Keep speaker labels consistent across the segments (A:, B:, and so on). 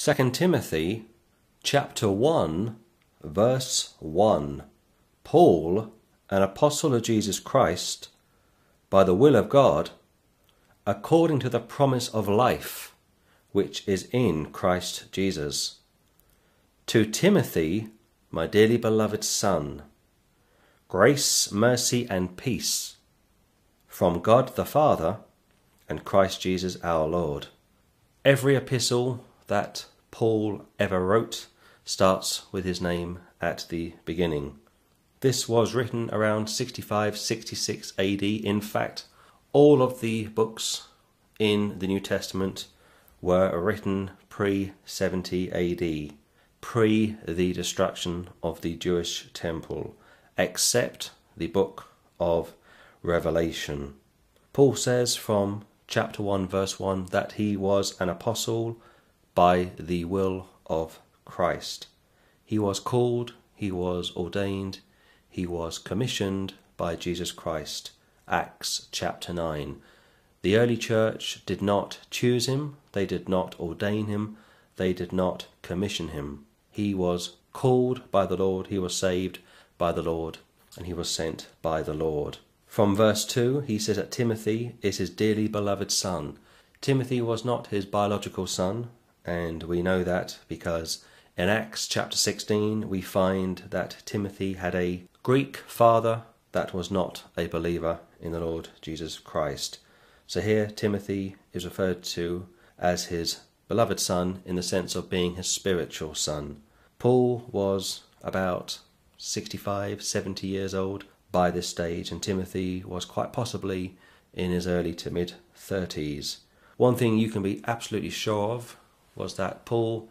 A: 2 Timothy chapter 1 verse 1 Paul an apostle of Jesus Christ by the will of God according to the promise of life which is in Christ Jesus. To Timothy my dearly beloved son grace mercy and peace from God the Father and Christ Jesus our Lord. Every epistle that Paul ever wrote starts with his name at the beginning. This was written around 65 66 AD. In fact, all of the books in the New Testament were written pre 70 AD, pre the destruction of the Jewish temple, except the book of Revelation. Paul says from chapter 1, verse 1 that he was an apostle by the will of Christ. He was called, he was ordained, he was commissioned by Jesus Christ. Acts chapter 9. The early church did not choose him, they did not ordain him, they did not commission him. He was called by the Lord, he was saved by the Lord, and he was sent by the Lord. From verse 2, he says that Timothy is his dearly beloved son. Timothy was not his biological son, and we know that because in Acts chapter 16 we find that Timothy had a Greek father that was not a believer in the Lord Jesus Christ. So here Timothy is referred to as his beloved son in the sense of being his spiritual son. Paul was about 65, 70 years old by this stage, and Timothy was quite possibly in his early to mid 30s. One thing you can be absolutely sure of was that Paul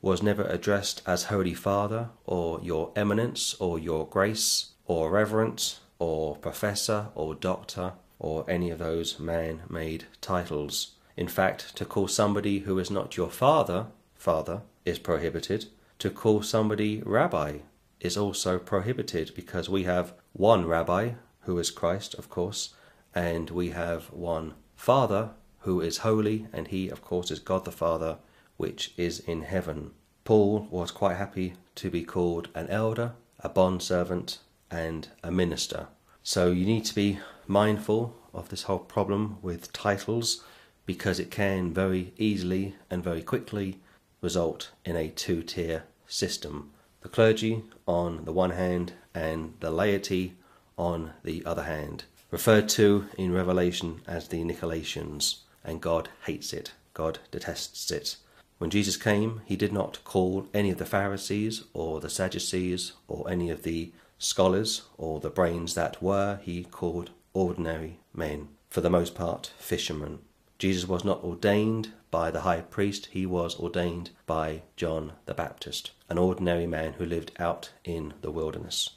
A: was never addressed as Holy Father or Your Eminence or Your Grace or Reverend or Professor or Doctor or any of those man made titles. In fact, to call somebody who is not your father, father, is prohibited. To call somebody rabbi is also prohibited because we have one rabbi, who is Christ, of course, and we have one father, who is holy, and he, of course, is God the Father, which is in heaven. Paul was quite happy to be called an elder, a bondservant, and a minister. So you need to be mindful of this whole problem with titles because it can very easily and very quickly result in a two tier system. The clergy on the one hand and the laity on the other hand, referred to in Revelation as the Nicolaitans, and God hates it, God detests it. When Jesus came, he did not call any of the Pharisees or the Sadducees or any of the scholars or the brains that were, he called ordinary men, for the most part fishermen. Jesus was not ordained by the high priest, he was ordained by John the Baptist, an ordinary man who lived out in the wilderness.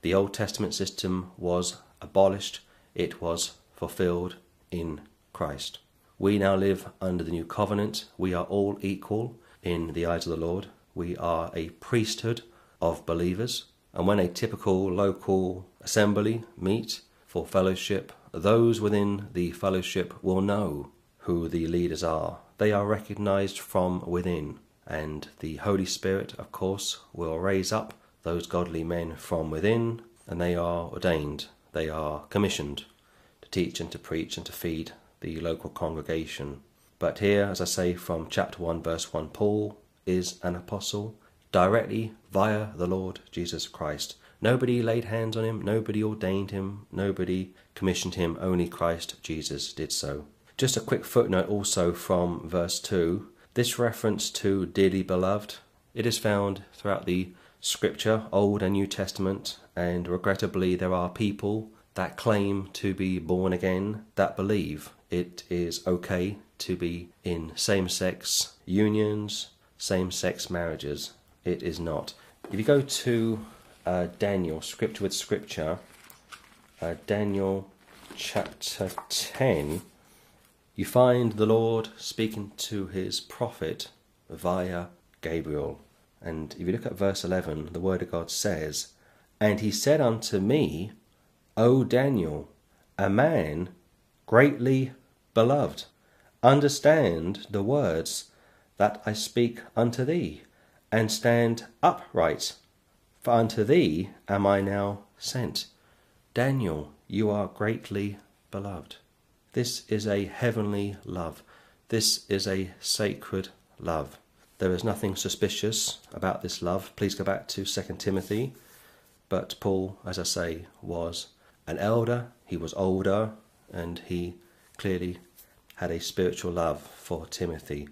A: The Old Testament system was abolished, it was fulfilled in Christ. We now live under the new covenant. We are all equal in the eyes of the Lord. We are a priesthood of believers. And when a typical local assembly meet for fellowship, those within the fellowship will know who the leaders are. They are recognized from within. And the Holy Spirit, of course, will raise up those godly men from within, and they are ordained, they are commissioned to teach and to preach and to feed the local congregation. But here, as I say from chapter 1, verse 1, Paul is an apostle directly via the Lord Jesus Christ. Nobody laid hands on him, nobody ordained him, nobody commissioned him, only Christ Jesus did so. Just a quick footnote also from verse 2 this reference to dearly beloved, it is found throughout the scripture, Old and New Testament, and regrettably, there are people that claim to be born again that believe it is okay to be in same sex unions, same sex marriages. It is not. If you go to uh, Daniel, scripture with scripture, uh, Daniel chapter 10, you find the Lord speaking to his prophet via Gabriel. And if you look at verse 11, the word of God says, And he said unto me, O Daniel, a man greatly Beloved, understand the words that I speak unto thee, and stand upright, for unto thee am I now sent. Daniel, you are greatly beloved. This is a heavenly love. This is a sacred love. There is nothing suspicious about this love. Please go back to 2 Timothy. But Paul, as I say, was an elder, he was older, and he clearly had a spiritual love for Timothy.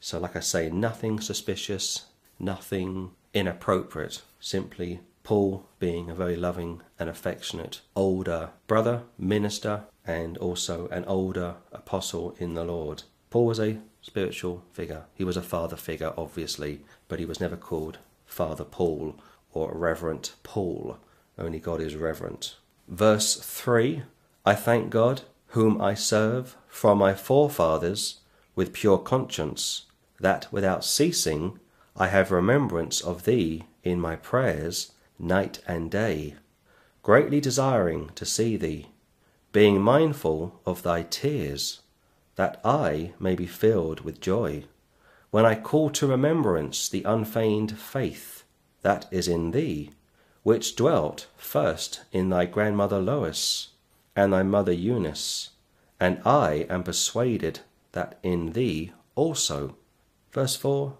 A: So, like I say, nothing suspicious, nothing inappropriate, simply Paul being a very loving and affectionate older brother, minister, and also an older apostle in the Lord. Paul was a spiritual figure. He was a father figure, obviously, but he was never called Father Paul or Reverend Paul. Only God is reverent. Verse 3 I thank God, whom I serve from my forefathers with pure conscience, that without ceasing I have remembrance of thee in my prayers night and day, greatly desiring to see thee, being mindful of thy tears that I may be filled with joy, when I call to remembrance the unfeigned faith that is in thee, which dwelt first in thy grandmother Lois and thy mother Eunice, and I am persuaded that in thee also. Verse 4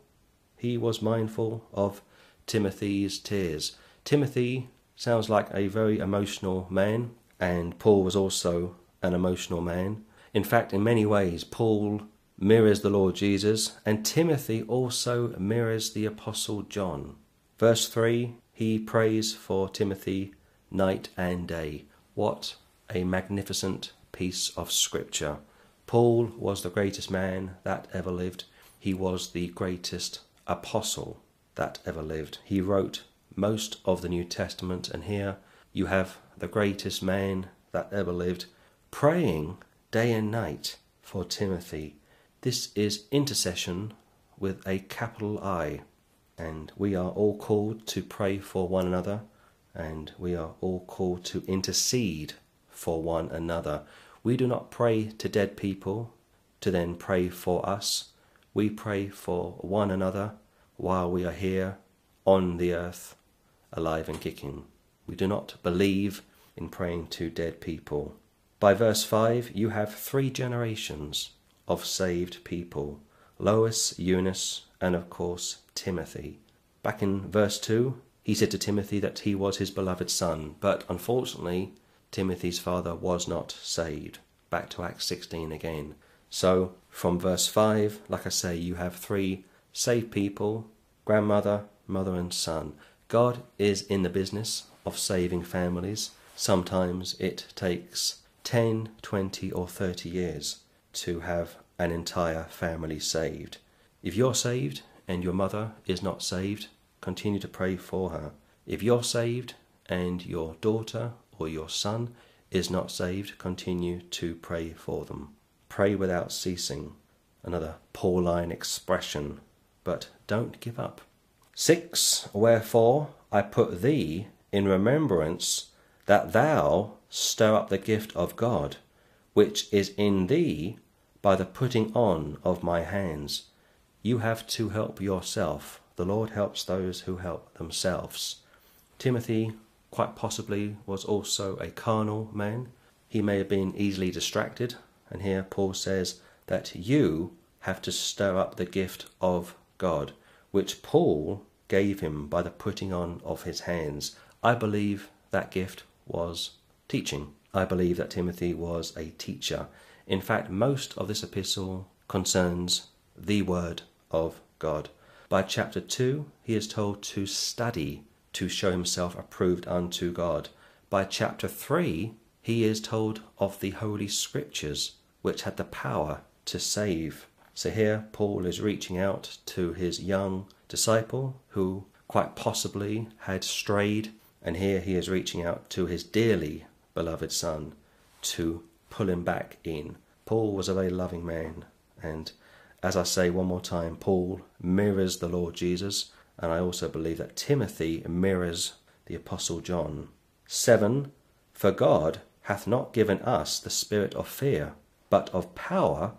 A: He was mindful of Timothy's tears. Timothy sounds like a very emotional man, and Paul was also an emotional man. In fact, in many ways, Paul mirrors the Lord Jesus, and Timothy also mirrors the Apostle John. Verse 3 He prays for Timothy night and day. What a magnificent piece of scripture. Paul was the greatest man that ever lived. He was the greatest apostle that ever lived. He wrote most of the New Testament, and here you have the greatest man that ever lived praying day and night for Timothy. This is intercession with a capital I, and we are all called to pray for one another, and we are all called to intercede for one another. We do not pray to dead people to then pray for us. We pray for one another while we are here on the earth, alive and kicking. We do not believe in praying to dead people. By verse 5, you have three generations of saved people Lois, Eunice, and of course Timothy. Back in verse 2, he said to Timothy that he was his beloved son, but unfortunately, Timothy's father was not saved. Back to Acts 16 again. So, from verse 5, like I say, you have three saved people grandmother, mother, and son. God is in the business of saving families. Sometimes it takes 10, 20, or 30 years to have an entire family saved. If you're saved and your mother is not saved, continue to pray for her. If you're saved and your daughter or your son is not saved, continue to pray for them. Pray without ceasing. Another Pauline expression, but don't give up. 6. Wherefore I put thee in remembrance that thou stir up the gift of God, which is in thee by the putting on of my hands. You have to help yourself. The Lord helps those who help themselves. Timothy, quite possibly, was also a carnal man. He may have been easily distracted, and here Paul says that you have to stir up the gift of God, which Paul gave him by the putting on of his hands. I believe that gift was teaching. I believe that Timothy was a teacher. In fact, most of this epistle concerns the Word of God. By chapter 2, he is told to study to show himself approved unto God. By chapter 3, he is told of the Holy Scriptures, which had the power to save. So here, Paul is reaching out to his young disciple who quite possibly had strayed, and here he is reaching out to his dearly beloved Son to pull him back in. Paul was a very loving man, and as I say one more time, Paul mirrors the Lord Jesus, and I also believe that Timothy mirrors the Apostle John. 7. For God hath not given us the spirit of fear, but of power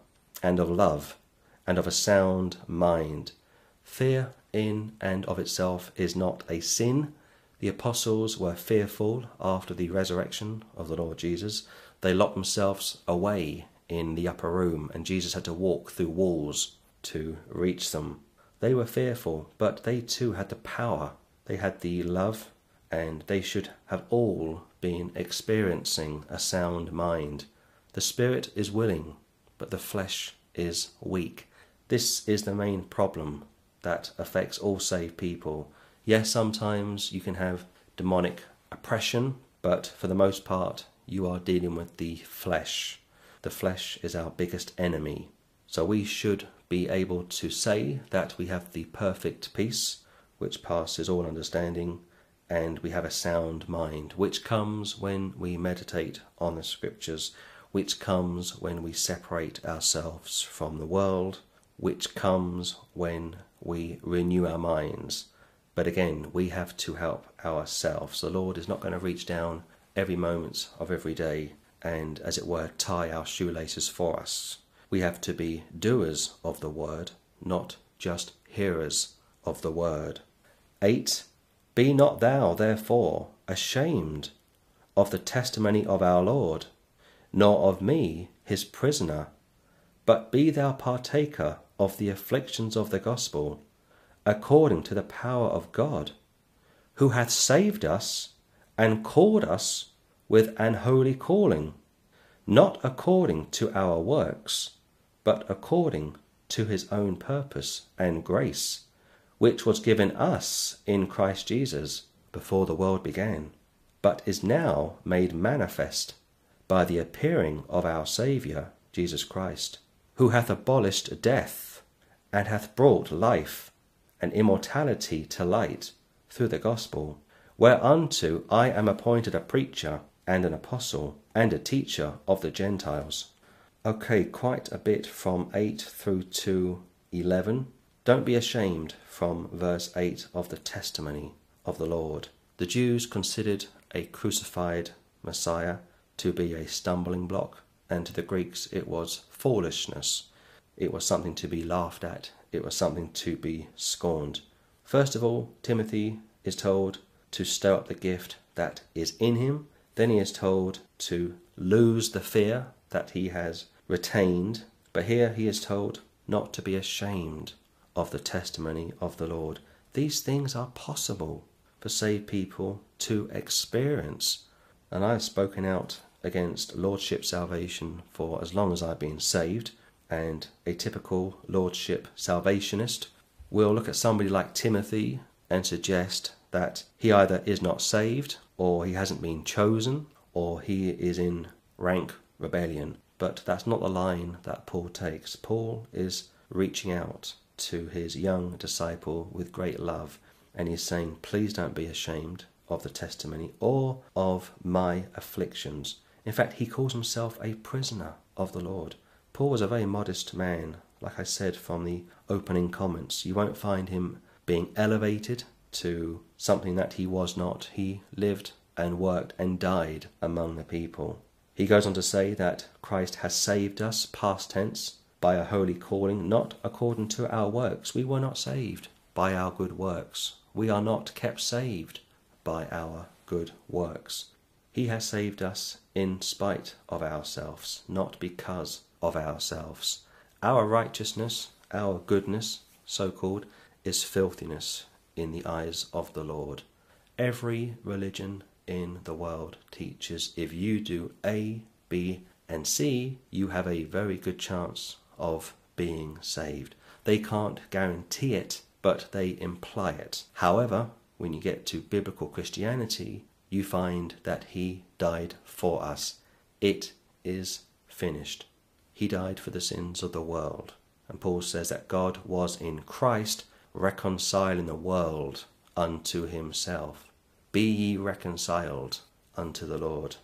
A: and of love and of a sound mind. Fear in and of itself is not a sin. The apostles were fearful after the resurrection of the Lord Jesus. They locked themselves away in the upper room, and Jesus had to walk through walls to reach them. They were fearful, but they too had the power. They had the love, and they should have all been experiencing a sound mind. The spirit is willing, but the flesh is weak. This is the main problem that affects all saved people. Yes, sometimes you can have demonic oppression, but for the most part, you are dealing with the flesh. The flesh is our biggest enemy. So we should be able to say that we have the perfect peace, which passes all understanding, and we have a sound mind, which comes when we meditate on the scriptures, which comes when we separate ourselves from the world, which comes when we renew our minds. But again, we have to help ourselves. The Lord is not going to reach down every moment of every day and, as it were, tie our shoelaces for us. We have to be doers of the word, not just hearers of the word. 8. Be not thou, therefore, ashamed of the testimony of our Lord, nor of me, his prisoner, but be thou partaker of the afflictions of the gospel, according to the power of God, who hath saved us and called us with an holy calling, not according to our works, but according to his own purpose and grace, which was given us in Christ Jesus before the world began, but is now made manifest by the appearing of our Saviour, Jesus Christ, who hath abolished death and hath brought life and immortality to light through the gospel, whereunto I am appointed a preacher and an apostle and a teacher of the Gentiles. Okay, quite a bit from 8 through to 11. Don't be ashamed from verse 8 of the testimony of the Lord. The Jews considered a crucified Messiah to be a stumbling block, and to the Greeks it was foolishness. It was something to be laughed at, it was something to be scorned. First of all, Timothy is told to stir up the gift that is in him. Then he is told to lose the fear that he has retained. But here he is told not to be ashamed of the testimony of the Lord. These things are possible for saved people to experience. And I have spoken out against Lordship salvation for as long as I've been saved and a typical lordship salvationist will look at somebody like Timothy and suggest that he either is not saved or he hasn't been chosen or he is in rank rebellion. But that's not the line that Paul takes. Paul is reaching out to his young disciple with great love and he's saying, Please don't be ashamed of the testimony or of my afflictions. In fact, he calls himself a prisoner of the Lord. Paul was a very modest man, like I said from the opening comments. You won't find him being elevated to something that he was not. He lived and worked and died among the people. He goes on to say that Christ has saved us, past tense, by a holy calling, not according to our works. We were not saved by our good works. We are not kept saved by our good works. He has saved us in spite of ourselves, not because of ourselves. Our righteousness, our goodness, so called, is filthiness in the eyes of the Lord. Every religion in the world teaches if you do A, B, and C, you have a very good chance of being saved. They can't guarantee it, but they imply it. However, when you get to biblical Christianity, you find that He died for us. It is finished. He died for the sins of the world. And Paul says that God was in Christ reconciling the world unto himself. Be ye reconciled unto the Lord.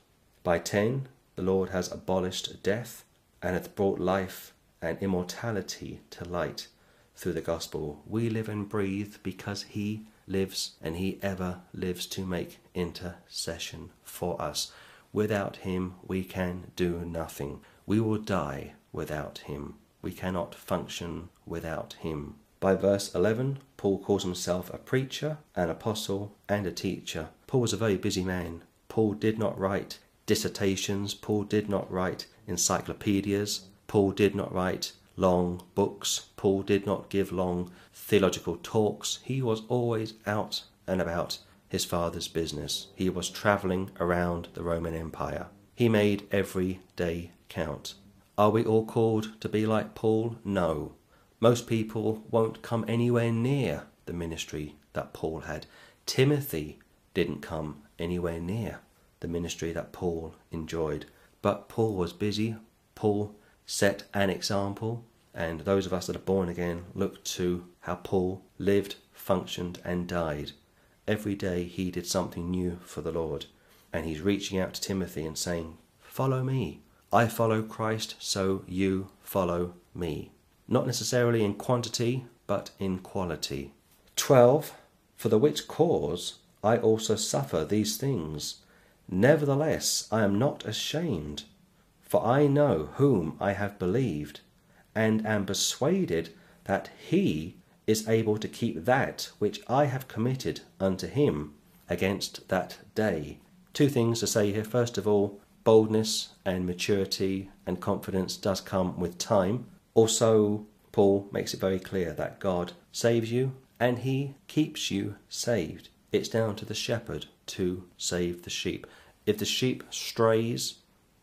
A: By 10, the Lord has abolished death and hath brought life and immortality to light through the gospel. We live and breathe because he lives and he ever lives to make intercession for us. Without him, we can do nothing. We will die without him. We cannot function without him. By verse 11, Paul calls himself a preacher, an apostle, and a teacher. Paul was a very busy man. Paul did not write dissertations, Paul did not write encyclopedias, Paul did not write long books, Paul did not give long theological talks. He was always out and about his father's business. He was travelling around the Roman Empire. He made every day count. Are we all called to be like Paul? No. Most people won't come anywhere near the ministry that Paul had. Timothy didn't come anywhere near the ministry that Paul enjoyed. But Paul was busy. Paul set an example, and those of us that are born again look to how Paul lived, functioned, and died. Every day he did something new for the Lord, and he's reaching out to Timothy and saying, Follow me. I follow Christ, so you follow me. Not necessarily in quantity, but in quality. 12. For the which cause I also suffer these things. Nevertheless, I am not ashamed, for I know whom I have believed, and am persuaded that he is able to keep that which I have committed unto him against that day. Two things to say here. First of all, boldness and maturity and confidence does come with time. Also, Paul makes it very clear that God saves you and he keeps you saved. It's down to the shepherd to save the sheep. If the sheep strays,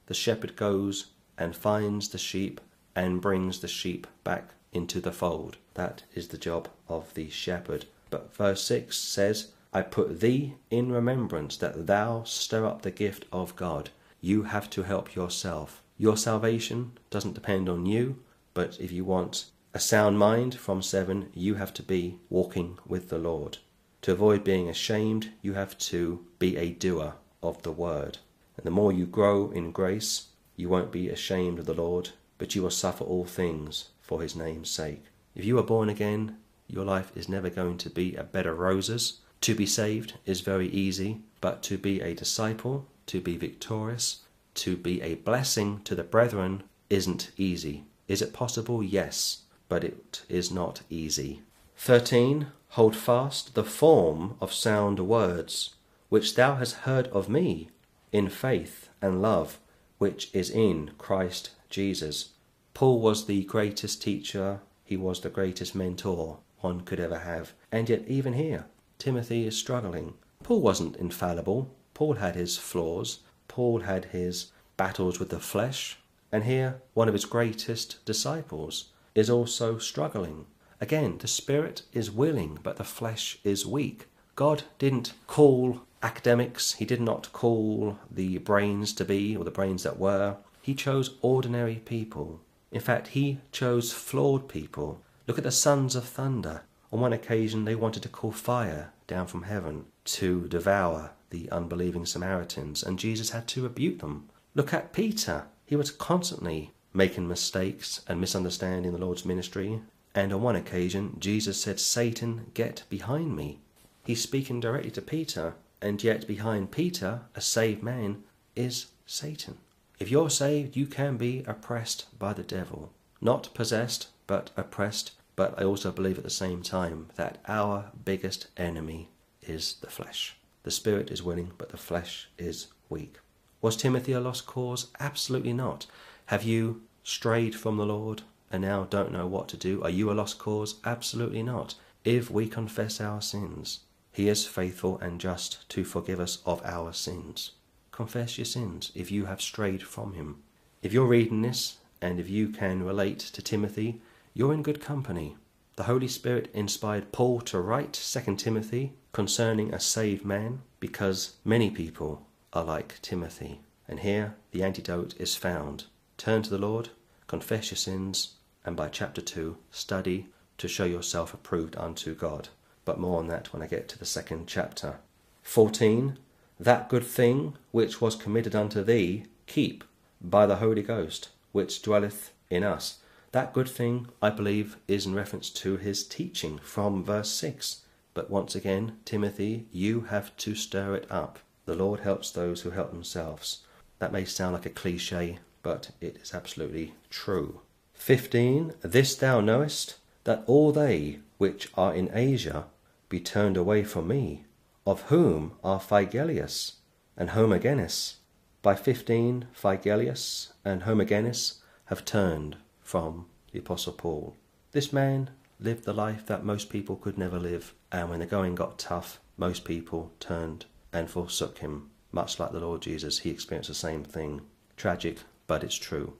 A: the shepherd goes and finds the sheep and brings the sheep back into the fold. That is the job of the shepherd. But verse 6 says, I put thee in remembrance that thou stir up the gift of God. You have to help yourself. Your salvation doesn't depend on you, but if you want a sound mind from 7, you have to be walking with the Lord. To avoid being ashamed, you have to be a doer of the word. And the more you grow in grace, you won't be ashamed of the Lord, but you will suffer all things for his name's sake. If you are born again, your life is never going to be a bed of roses. To be saved is very easy, but to be a disciple, to be victorious, to be a blessing to the brethren isn't easy. Is it possible? Yes, but it is not easy. 13. Hold fast the form of sound words, which thou hast heard of me, in faith and love, which is in Christ Jesus. Paul was the greatest teacher, he was the greatest mentor one could ever have. And yet, even here, Timothy is struggling. Paul wasn't infallible. Paul had his flaws. Paul had his battles with the flesh. And here, one of his greatest disciples is also struggling. Again, the spirit is willing, but the flesh is weak. God didn't call academics, He did not call the brains to be, or the brains that were. He chose ordinary people in fact, he chose flawed people. Look at the sons of thunder. On one occasion, they wanted to call fire down from heaven to devour the unbelieving Samaritans, and Jesus had to rebuke them. Look at Peter. He was constantly making mistakes and misunderstanding the Lord's ministry. And on one occasion, Jesus said, Satan, get behind me. He's speaking directly to Peter, and yet behind Peter, a saved man, is Satan. If you're saved, you can be oppressed by the devil. Not possessed, but oppressed. But I also believe at the same time that our biggest enemy is the flesh. The spirit is willing, but the flesh is weak. Was Timothy a lost cause? Absolutely not. Have you strayed from the Lord and now don't know what to do? Are you a lost cause? Absolutely not. If we confess our sins, He is faithful and just to forgive us of our sins confess your sins if you have strayed from him. If you're reading this and if you can relate to Timothy, you're in good company. The Holy Spirit inspired Paul to write 2 Timothy concerning a saved man because many people are like Timothy. And here the antidote is found. Turn to the Lord, confess your sins, and by chapter 2, study to show yourself approved unto God. But more on that when I get to the second chapter. 14 that good thing which was committed unto thee, keep by the Holy Ghost, which dwelleth in us. That good thing, I believe, is in reference to his teaching from verse 6. But once again, Timothy, you have to stir it up. The Lord helps those who help themselves. That may sound like a cliche, but it is absolutely true. 15. This thou knowest, that all they which are in Asia be turned away from me, of whom are Phygellus and Hermogenes. By 15, Phygellus and Hermogenes have turned from the Apostle Paul. This man lived the life that most people could never live, and when the going got tough, most people turned and forsook him. Much like the Lord Jesus, he experienced the same thing. Tragic, but it's true.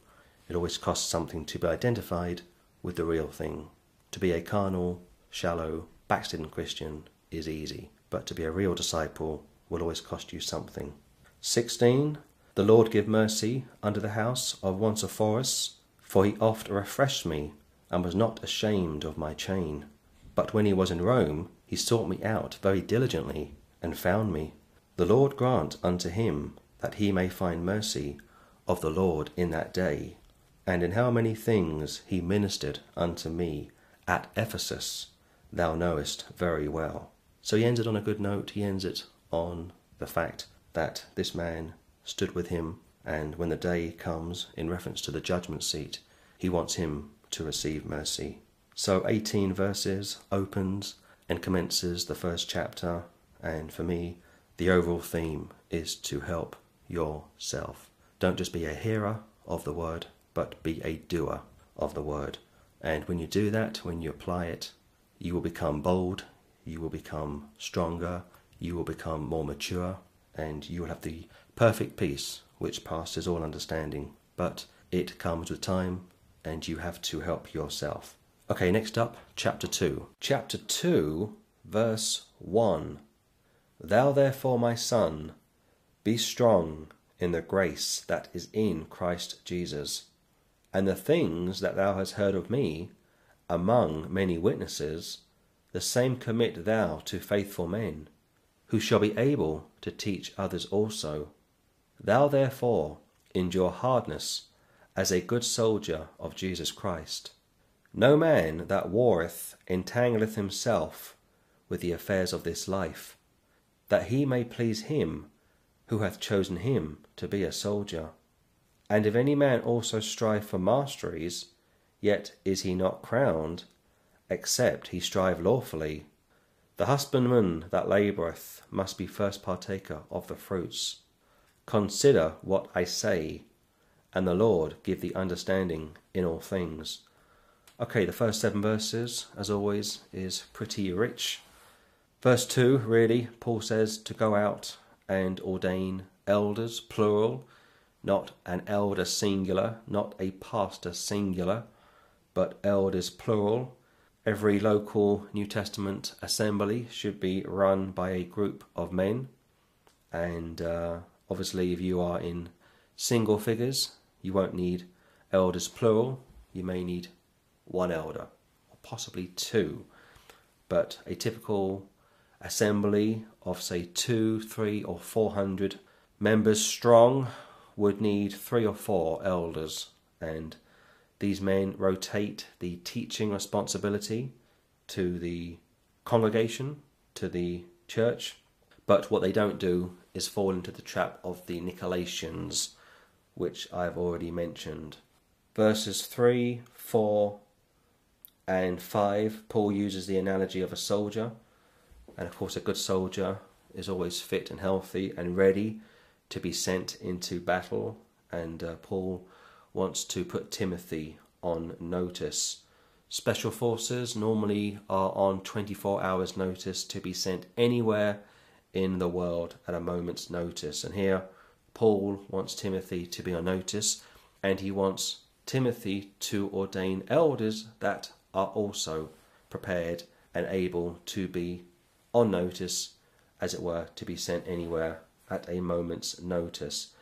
A: It always costs something to be identified with the real thing. To be a carnal, shallow, backslidden Christian is easy, but to be a real disciple will always cost you something. 16. The Lord give mercy unto the house of Onesiphorus, for he oft refreshed me, and was not ashamed of my chain. But when he was in Rome, he sought me out very diligently, and found me. The Lord grant unto him that he may find mercy of the Lord in that day. And in how many things he ministered unto me at Ephesus, thou knowest very well. So he ends it on a good note. He ends it on the fact that this man stood with him, and when the day comes, in reference to the judgment seat, he wants him to receive mercy. So 18 verses opens and commences the first chapter, and for me, the overall theme is to help yourself. Don't just be a hearer of the word, but be a doer of the word. And when you do that, when you apply it, you will become bold, you will become stronger, you will become more mature, and you will have the perfect peace which passes all understanding. But it comes with time, and you have to help yourself. Okay, next up, chapter 2. Chapter 2, verse 1. Thou therefore, my son, be strong in the grace that is in Christ Jesus. And the things that thou hast heard of me among many witnesses, the same commit thou to faithful men, who shall be able to teach others also. Thou therefore endure hardness as a good soldier of Jesus Christ. No man that warreth entangleth himself with the affairs of this life, that he may please him who hath chosen him to be a soldier. And if any man also strive for masteries, yet is he not crowned, except he strive lawfully. The husbandman that laboureth must be first partaker of the fruits. Consider what I say, and the Lord give thee understanding in all things. Okay, the first seven verses, as always, is pretty rich. Verse 2, really, Paul says to go out and ordain elders, plural, not an elder singular, not a pastor singular, but elders plural. Every local New Testament assembly should be run by a group of men. And uh, obviously, if you are in single figures, you won't need elders plural. You may need one elder, or possibly two. But a typical assembly of, say, two, three, or four hundred members strong would need three or four elders, and these men rotate the teaching responsibility to the congregation, to the church. But what they don't do is fall into the trap of the Nicolaitans, which I've already mentioned. Verses 3, 4, and 5, Paul uses the analogy of a soldier. And of course, a good soldier is always fit and healthy and ready to be sent into battle, and uh, Paul wants to put Timothy on notice. Special forces normally are on 24 hours' notice to be sent anywhere in the world at a moment's notice. And here, Paul wants Timothy to be on notice, and he wants Timothy to ordain elders that are also prepared and able to be on notice, as it were, to be sent anywhere at a moment's notice.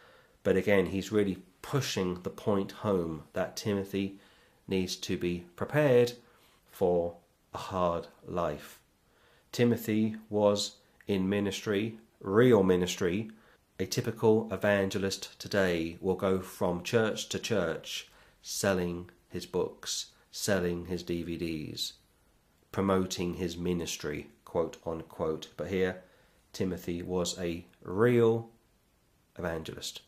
A: But again, he's really pushing the point home that Timothy needs to be prepared for a hard life. Timothy was in ministry, real ministry. A typical evangelist today will go from church to church selling his books, selling his DVDs, promoting his ministry, quote unquote. But here, Timothy was a real evangelist.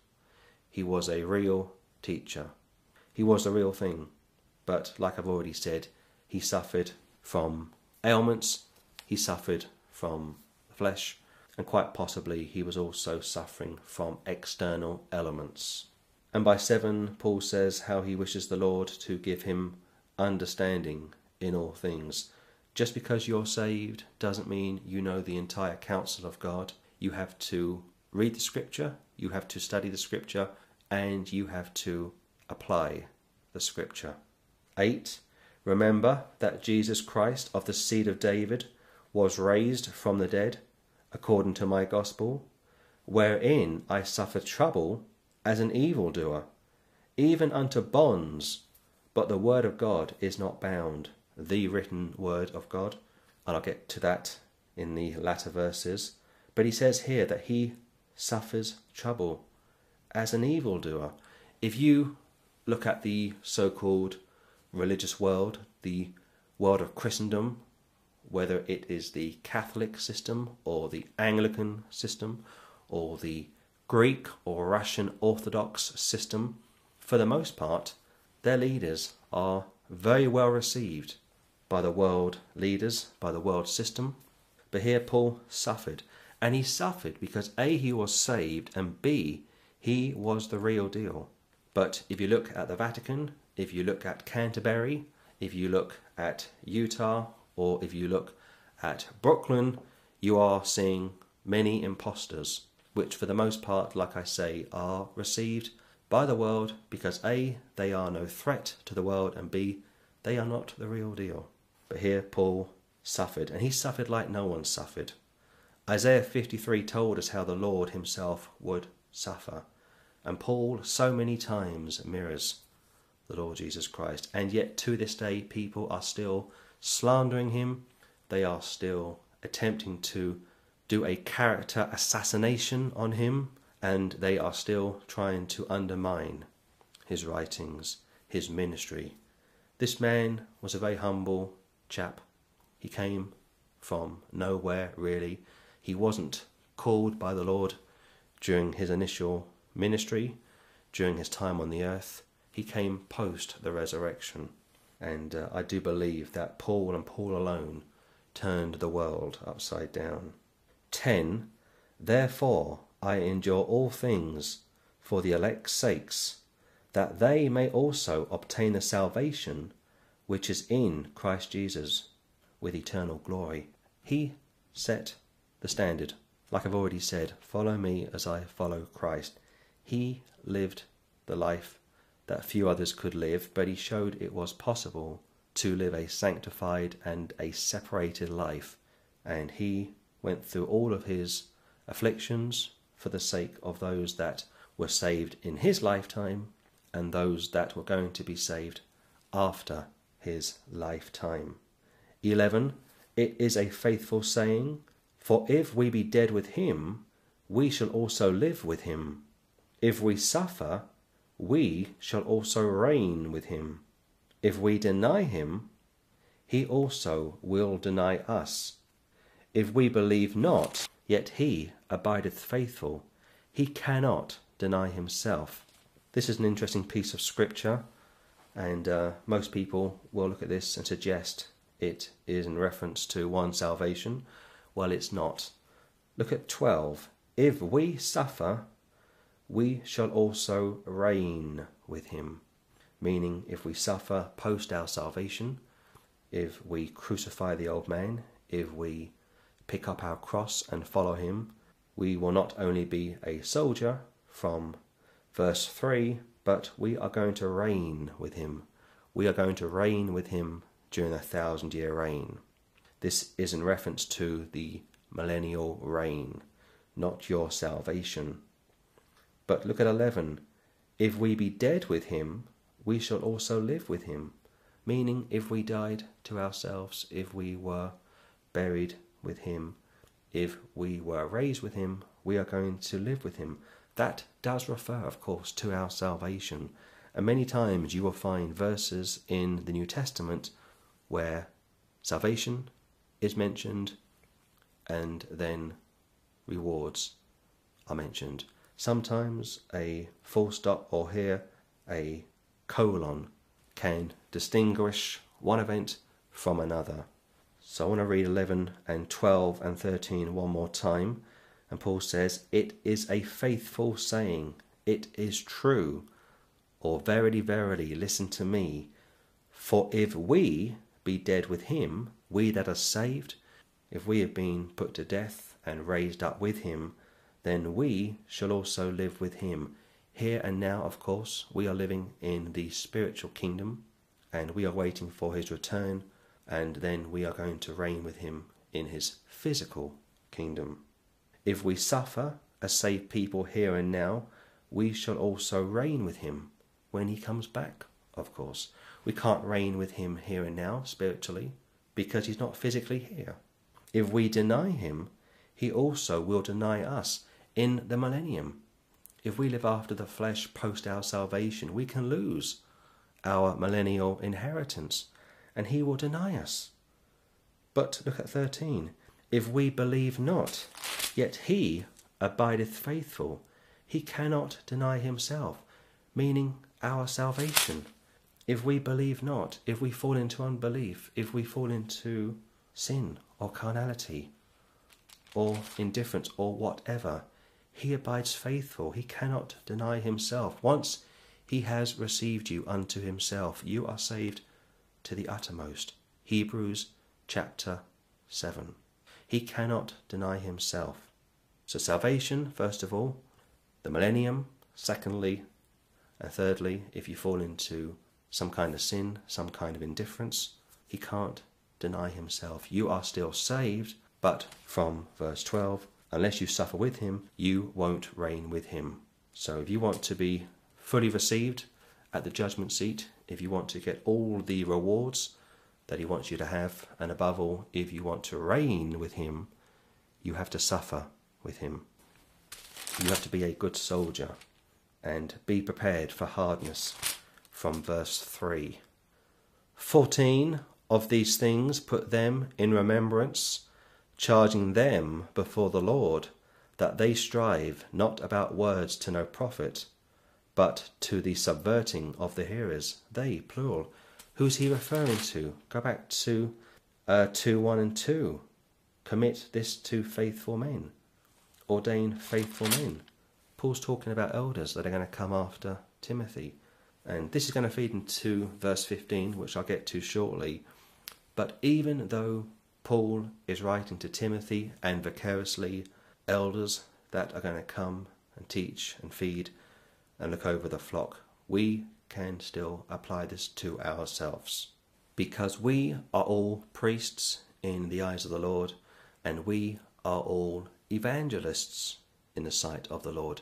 A: He was a real teacher. He was the real thing. But like I've already said, he suffered from ailments, he suffered from the flesh, and quite possibly he was also suffering from external elements. And by 7, Paul says how he wishes the Lord to give him understanding in all things. Just because you're saved doesn't mean you know the entire counsel of God. You have to read the scripture, you have to study the scripture, and you have to apply the scripture. 8. Remember that Jesus Christ of the seed of David was raised from the dead, according to my gospel, wherein I suffered trouble as an evildoer, even unto bonds, but the word of God is not bound, the written word of God. And I'll get to that in the latter verses. But he says here that he suffers trouble as an evildoer. If you look at the so called religious world, the world of Christendom, whether it is the Catholic system or the Anglican system or the Greek or Russian Orthodox system, for the most part, their leaders are very well received by the world leaders, by the world system. But here Paul suffered. And he suffered because A, he was saved, and B, he was the real deal. But if you look at the Vatican, if you look at Canterbury, if you look at Utah, or if you look at Brooklyn, you are seeing many impostors, which for the most part, like I say, are received by the world because A, they are no threat to the world, and B, they are not the real deal. But here Paul suffered, and he suffered like no one suffered. Isaiah 53 told us how the Lord himself would suffer, and Paul so many times mirrors the Lord Jesus Christ. And yet, to this day, people are still slandering him, they are still attempting to do a character assassination on him, and they are still trying to undermine his writings, his ministry. This man was a very humble chap. He came from nowhere, really. He wasn't called by the Lord during his initial ministry, during his time on the earth. He came post the resurrection. And uh, I do believe that Paul and Paul alone turned the world upside down. 10. Therefore I endure all things for the elect's sakes, that they may also obtain the salvation which is in Christ Jesus with eternal glory. He set the standard. Like I've already said, follow me as I follow Christ. He lived the life that few others could live, but he showed it was possible to live a sanctified and a separated life. And he went through all of his afflictions for the sake of those that were saved in his lifetime and those that were going to be saved after his lifetime. 11. It is a faithful saying, For if we be dead with him, we shall also live with him. If we suffer, we shall also reign with him. If we deny him, he also will deny us. If we believe not, yet he abideth faithful. He cannot deny himself. This is an interesting piece of scripture, and uh, most people will look at this and suggest it is in reference to one salvation. Well, it's not. Look at 12. If we suffer, we shall also reign with him. Meaning, if we suffer post our salvation, if we crucify the old man, if we pick up our cross and follow him, we will not only be a soldier from verse 3, but we are going to reign with him. We are going to reign with him during a thousand year reign. This is in reference to the millennial reign, not your salvation. But look at 11. If we be dead with him, we shall also live with him. Meaning, if we died to ourselves, if we were buried with him, if we were raised with him, we are going to live with him. That does refer, of course, to our salvation. And many times you will find verses in the New Testament where salvation is mentioned and then rewards are mentioned sometimes a full stop or here a colon can distinguish one event from another. So I want to read 11 and 12 and 13 one more time. And Paul says, It is a faithful saying, it is true. Or verily, verily, listen to me. For if we be dead with him, we that are saved, if we have been put to death and raised up with him, then we shall also live with him. Here and now, of course, we are living in the spiritual kingdom and we are waiting for his return, and then we are going to reign with him in his physical kingdom. If we suffer as saved people here and now, we shall also reign with him when he comes back, of course. We can't reign with him here and now, spiritually, because he's not physically here. If we deny him, he also will deny us in the millennium. If we live after the flesh post our salvation, we can lose our millennial inheritance, and he will deny us. But look at 13. If we believe not, yet he abideth faithful, he cannot deny himself, meaning our salvation. If we believe not, if we fall into unbelief, if we fall into sin or carnality or indifference or whatever, he abides faithful. He cannot deny himself. Once he has received you unto himself. You are saved to the uttermost. Hebrews chapter 7. He cannot deny himself. So, salvation, first of all, the millennium, secondly, and thirdly, if you fall into some kind of sin, some kind of indifference, he can't deny himself. You are still saved, but from verse 12, unless you suffer with him, you won't reign with him. So, if you want to be fully received at the judgment seat if you want to get all the rewards that he wants you to have, and above all, if you want to reign with him, you have to suffer with him. You have to be a good soldier and be prepared for hardness. From verse 3 14 of these things put them in remembrance, charging them before the Lord that they strive not about words to no profit but to the subverting of the hearers. They, plural. Who's he referring to? Go back to uh, 2 1 and 2. Commit this to faithful men. Ordain faithful men. Paul's talking about elders that are going to come after Timothy. And this is going to feed into verse 15, which I'll get to shortly. But even though Paul is writing to Timothy and vicariously elders that are going to come and teach and feed and look over the flock, we can still apply this to ourselves. Because we are all priests in the eyes of the Lord, and we are all evangelists in the sight of the Lord.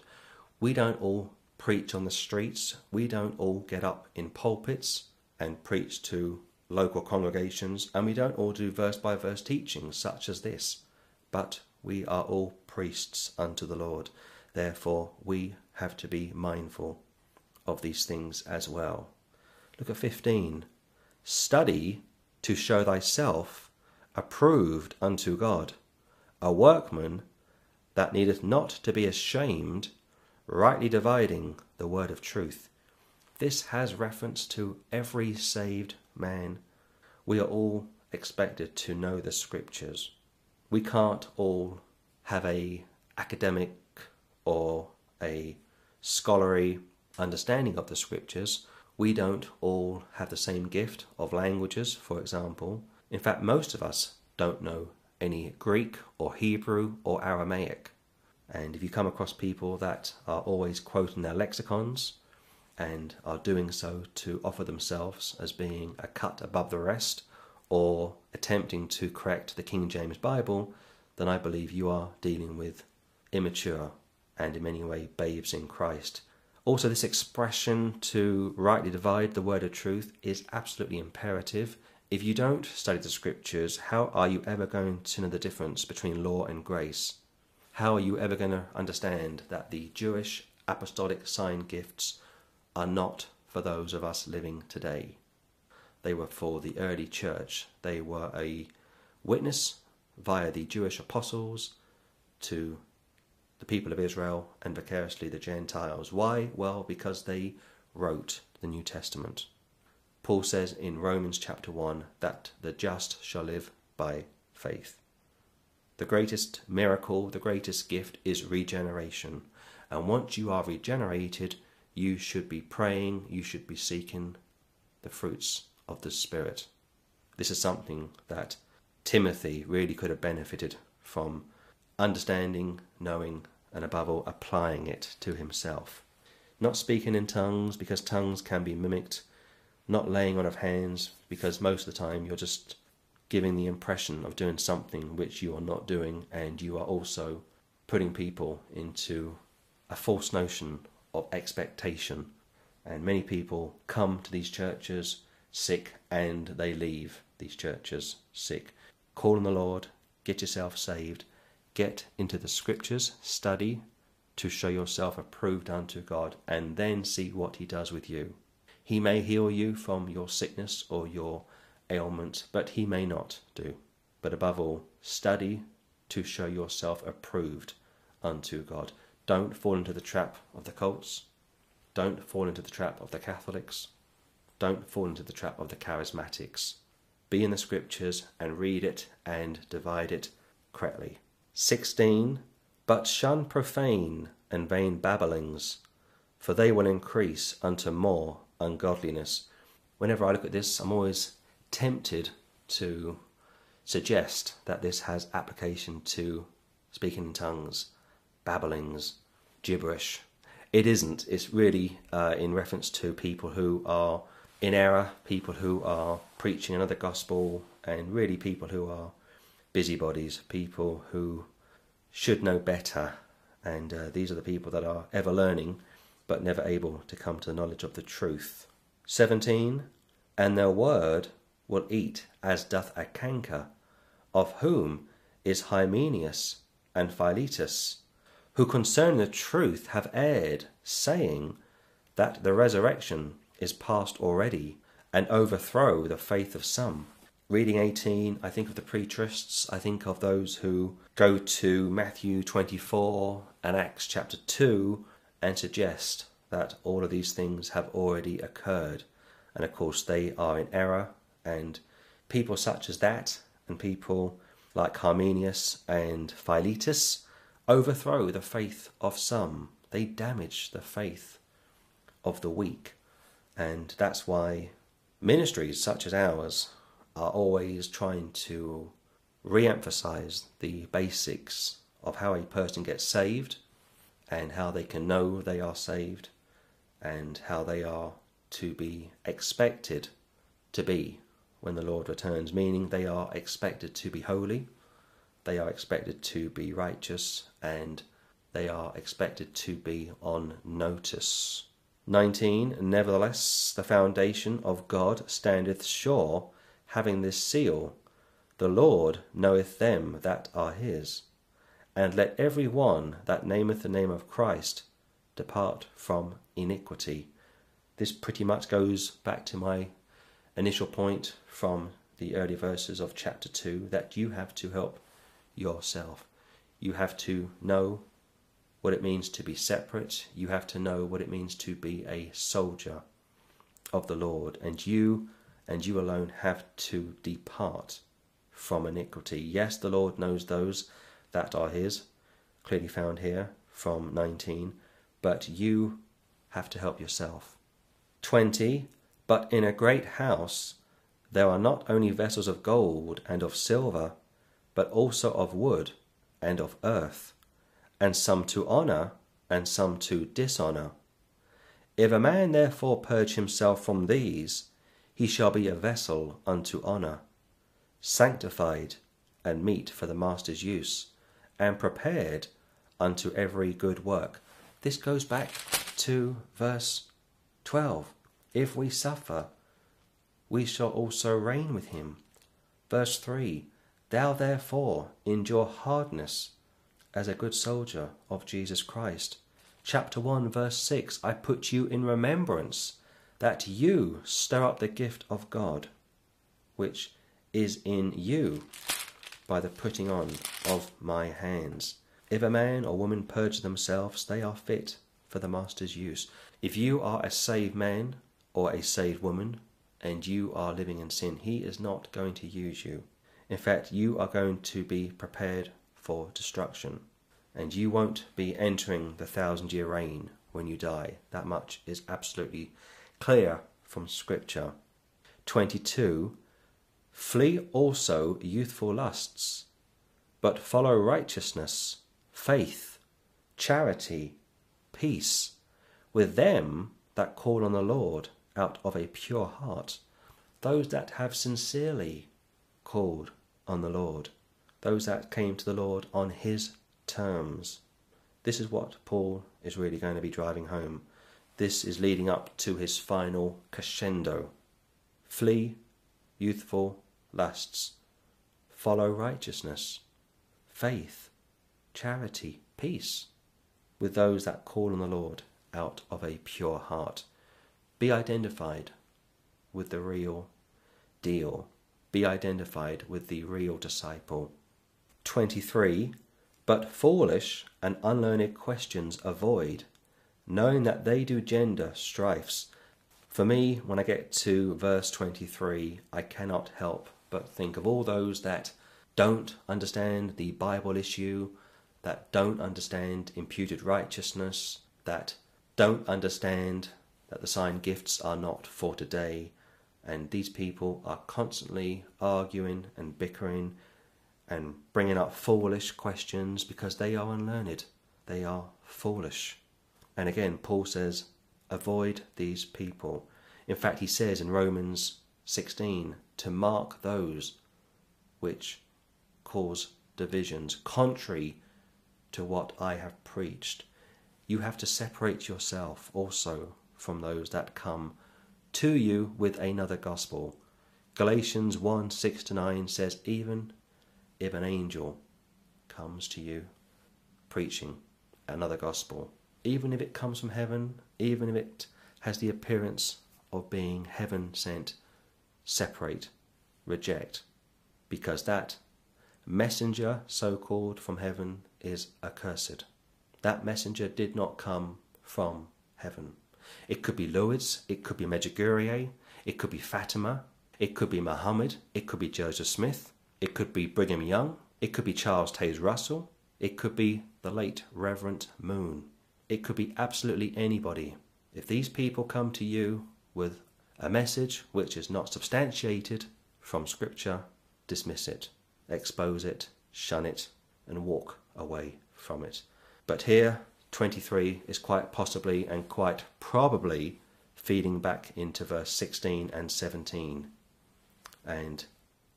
A: We don't all preach on the streets, we don't all get up in pulpits and preach to local congregations, and we don't all do verse by verse teachings such as this, but we are all priests unto the Lord. Therefore, we have to be mindful of these things as well. Look at 15. Study to show thyself approved unto God, a workman that needeth not to be ashamed, rightly dividing the word of truth. This has reference to every saved man. We are all expected to know the scriptures. We can't all have a academic or a scholarly understanding of the scriptures, we don't all have the same gift of languages, for example. In fact, most of us don't know any Greek or Hebrew or Aramaic. And if you come across people that are always quoting their lexicons and are doing so to offer themselves as being a cut above the rest or attempting to correct the King James Bible, then I believe you are dealing with immature and in many ways babes in Christ. Also, this expression to rightly divide the word of truth is absolutely imperative. If you don't study the scriptures, how are you ever going to know the difference between law and grace? How are you ever going to understand that the Jewish apostolic sign gifts are not for those of us living today? They were for the early church. They were a witness via the Jewish apostles to the people of Israel and vicariously the Gentiles. Why? Well, because they wrote the New Testament. Paul says in Romans chapter 1 that the just shall live by faith. The greatest miracle, the greatest gift is regeneration. And once you are regenerated, you should be praying, you should be seeking the fruits of the Spirit. This is something that Timothy really could have benefited from understanding, knowing, and above all, applying it to himself. Not speaking in tongues because tongues can be mimicked, not laying on of hands because most of the time you're just giving the impression of doing something which you are not doing, and you are also putting people into a false notion of expectation. And many people come to these churches sick and they leave these churches sick. Call on the Lord, get yourself saved, get into the scriptures, study to show yourself approved unto God, and then see what He does with you. He may heal you from your sickness or your ailment, but He may not do. But above all, study to show yourself approved unto God. Don't fall into the trap of the cults. Don't fall into the trap of the Catholics. Don't fall into the trap of the charismatics. Be in the scriptures and read it and divide it correctly. 16. But shun profane and vain babblings, for they will increase unto more ungodliness. Whenever I look at this, I'm always tempted to suggest that this has application to speaking in tongues, babblings, gibberish. It isn't. It's really uh, in reference to people who are in error, people who are preaching another gospel, and really people who are busybodies, people who should know better. And uh, these are the people that are ever learning but never able to come to the knowledge of the truth. 17. And their word will eat as doth a canker, of whom is Hymenaeus and Philetus, who concerning the truth have erred, saying that the resurrection is past already, and overthrow the faith of some. Reading 18, I think of the preterists, I think of those who go to Matthew 24 and Acts chapter 2 and suggest that all of these things have already occurred. And of course, they are in error, and people such as that, and people like Hymenaeus and Philetus, overthrow the faith of some. They damage the faith of the weak. And that's why ministries such as ours are always trying to re emphasize the basics of how a person gets saved and how they can know they are saved and how they are to be expected to be when the Lord returns, meaning they are expected to be holy, they are expected to be righteous, and they are expected to be on notice. 19. Nevertheless, the foundation of God standeth sure, having this seal The Lord knoweth them that are his. And let every one that nameth the name of Christ depart from iniquity. This pretty much goes back to my initial point from the early verses of chapter 2 that you have to help yourself. You have to know what it means to be separate. You have to know what it means to be a soldier of the Lord. And you and you alone have to depart from iniquity. Yes, the Lord knows those that are His, clearly found here from 19, but you have to help yourself. 20. But in a great house there are not only vessels of gold and of silver, but also of wood and of earth and some to honour, and some to dishonour. If a man therefore purge himself from these, he shall be a vessel unto honour, sanctified and meet for the master's use, and prepared unto every good work. This goes back to verse 12. If we suffer, we shall also reign with him. Verse 3 Thou therefore endure hardness as a good soldier of Jesus Christ. Chapter 1, verse 6 I put you in remembrance that you stir up the gift of God, which is in you by the putting on of my hands. If a man or woman purge themselves, they are fit for the master's use. If you are a saved man or a saved woman, and you are living in sin, He is not going to use you. In fact, you are going to be prepared for destruction, and you won't be entering the thousand year reign when you die. That much is absolutely clear from Scripture. 22 Flee also youthful lusts, but follow righteousness, faith, charity, peace, with them that call on the Lord out of a pure heart, those that have sincerely called on the Lord, those that came to the Lord on his terms. This is what Paul is really going to be driving home. This is leading up to his final crescendo. Flee youthful lusts, follow righteousness, faith, charity, peace, with those that call on the Lord out of a pure heart. Be identified with the real deal. Be identified with the real disciple. 23. But foolish and unlearned questions avoid, knowing that they do gender strifes. For me, when I get to verse 23, I cannot help but think of all those that don't understand the Bible issue, that don't understand imputed righteousness, that don't understand that the sign gifts are not for today, and these people are constantly arguing and bickering and bringing up foolish questions because they are unlearned. They are foolish. And again, Paul says, avoid these people. In fact, he says in Romans 16 to mark those which cause divisions, contrary to what I have preached. You have to separate yourself also from those that come to you with another gospel. Galatians 1 6 to 9 says, Even if an angel comes to you preaching another gospel, even if it comes from heaven, even if it has the appearance of being heaven sent, separate, reject, because that messenger, so called from heaven, is accursed. That messenger did not come from heaven. It could be Lourdes, it could be Medjugorje, it could be Fatima, it could be Muhammad, it could be Joseph Smith, it could be Brigham Young, it could be Charles Taze Russell, it could be the late Reverend Moon. It could be absolutely anybody. If these people come to you with a message which is not substantiated from Scripture, dismiss it, expose it, shun it, and walk away from it. But here, 23 is quite possibly and quite probably feeding back into verse 16 and 17 and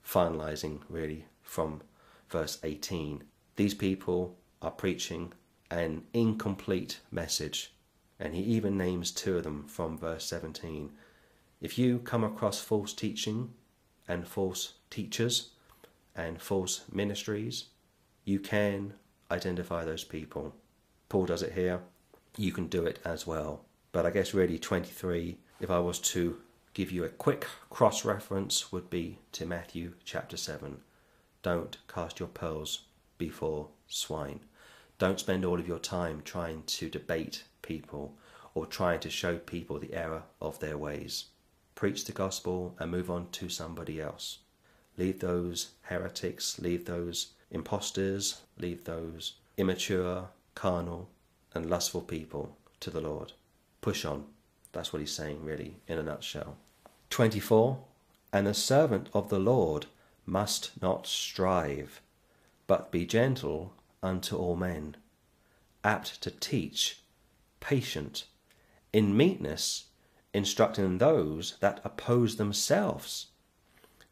A: finalizing really from verse 18. These people are preaching an incomplete message, and he even names two of them from verse 17 if you come across false teaching and false teachers and false ministries, you can identify those people. Paul does it here. You can do it as well. But I guess really 23, if I was to give you a quick cross reference, would be to Matthew chapter 7. Don't cast your pearls before swine. Don't spend all of your time trying to debate people or trying to show people the error of their ways preach the gospel, and move on to somebody else. Leave those heretics, leave those impostors, leave those immature, carnal, and lustful people to the Lord. Push on. That's what he's saying, really, in a nutshell. 24. And a servant of the Lord must not strive, but be gentle unto all men, apt to teach, patient, in meekness instructing those that oppose themselves,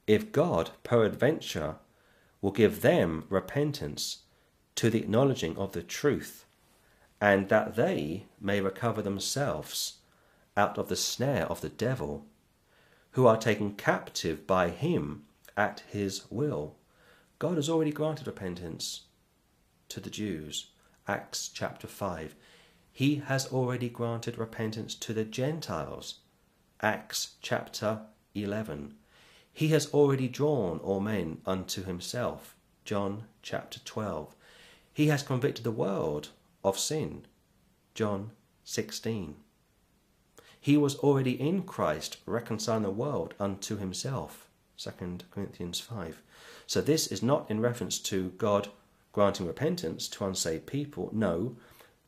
A: if God peradventure will give them repentance to the acknowledging of the truth, and that they may recover themselves out of the snare of the devil, who are taken captive by him at his will. God has already granted repentance to the Jews. Acts chapter 5 he has already granted repentance to the Gentiles. Acts chapter 11. He has already drawn all men unto himself. John chapter 12. He has convicted the world of sin. John 16. He was already in Christ, reconciling the world unto himself. 2 Corinthians 5. So this is not in reference to God granting repentance to unsaved people. No,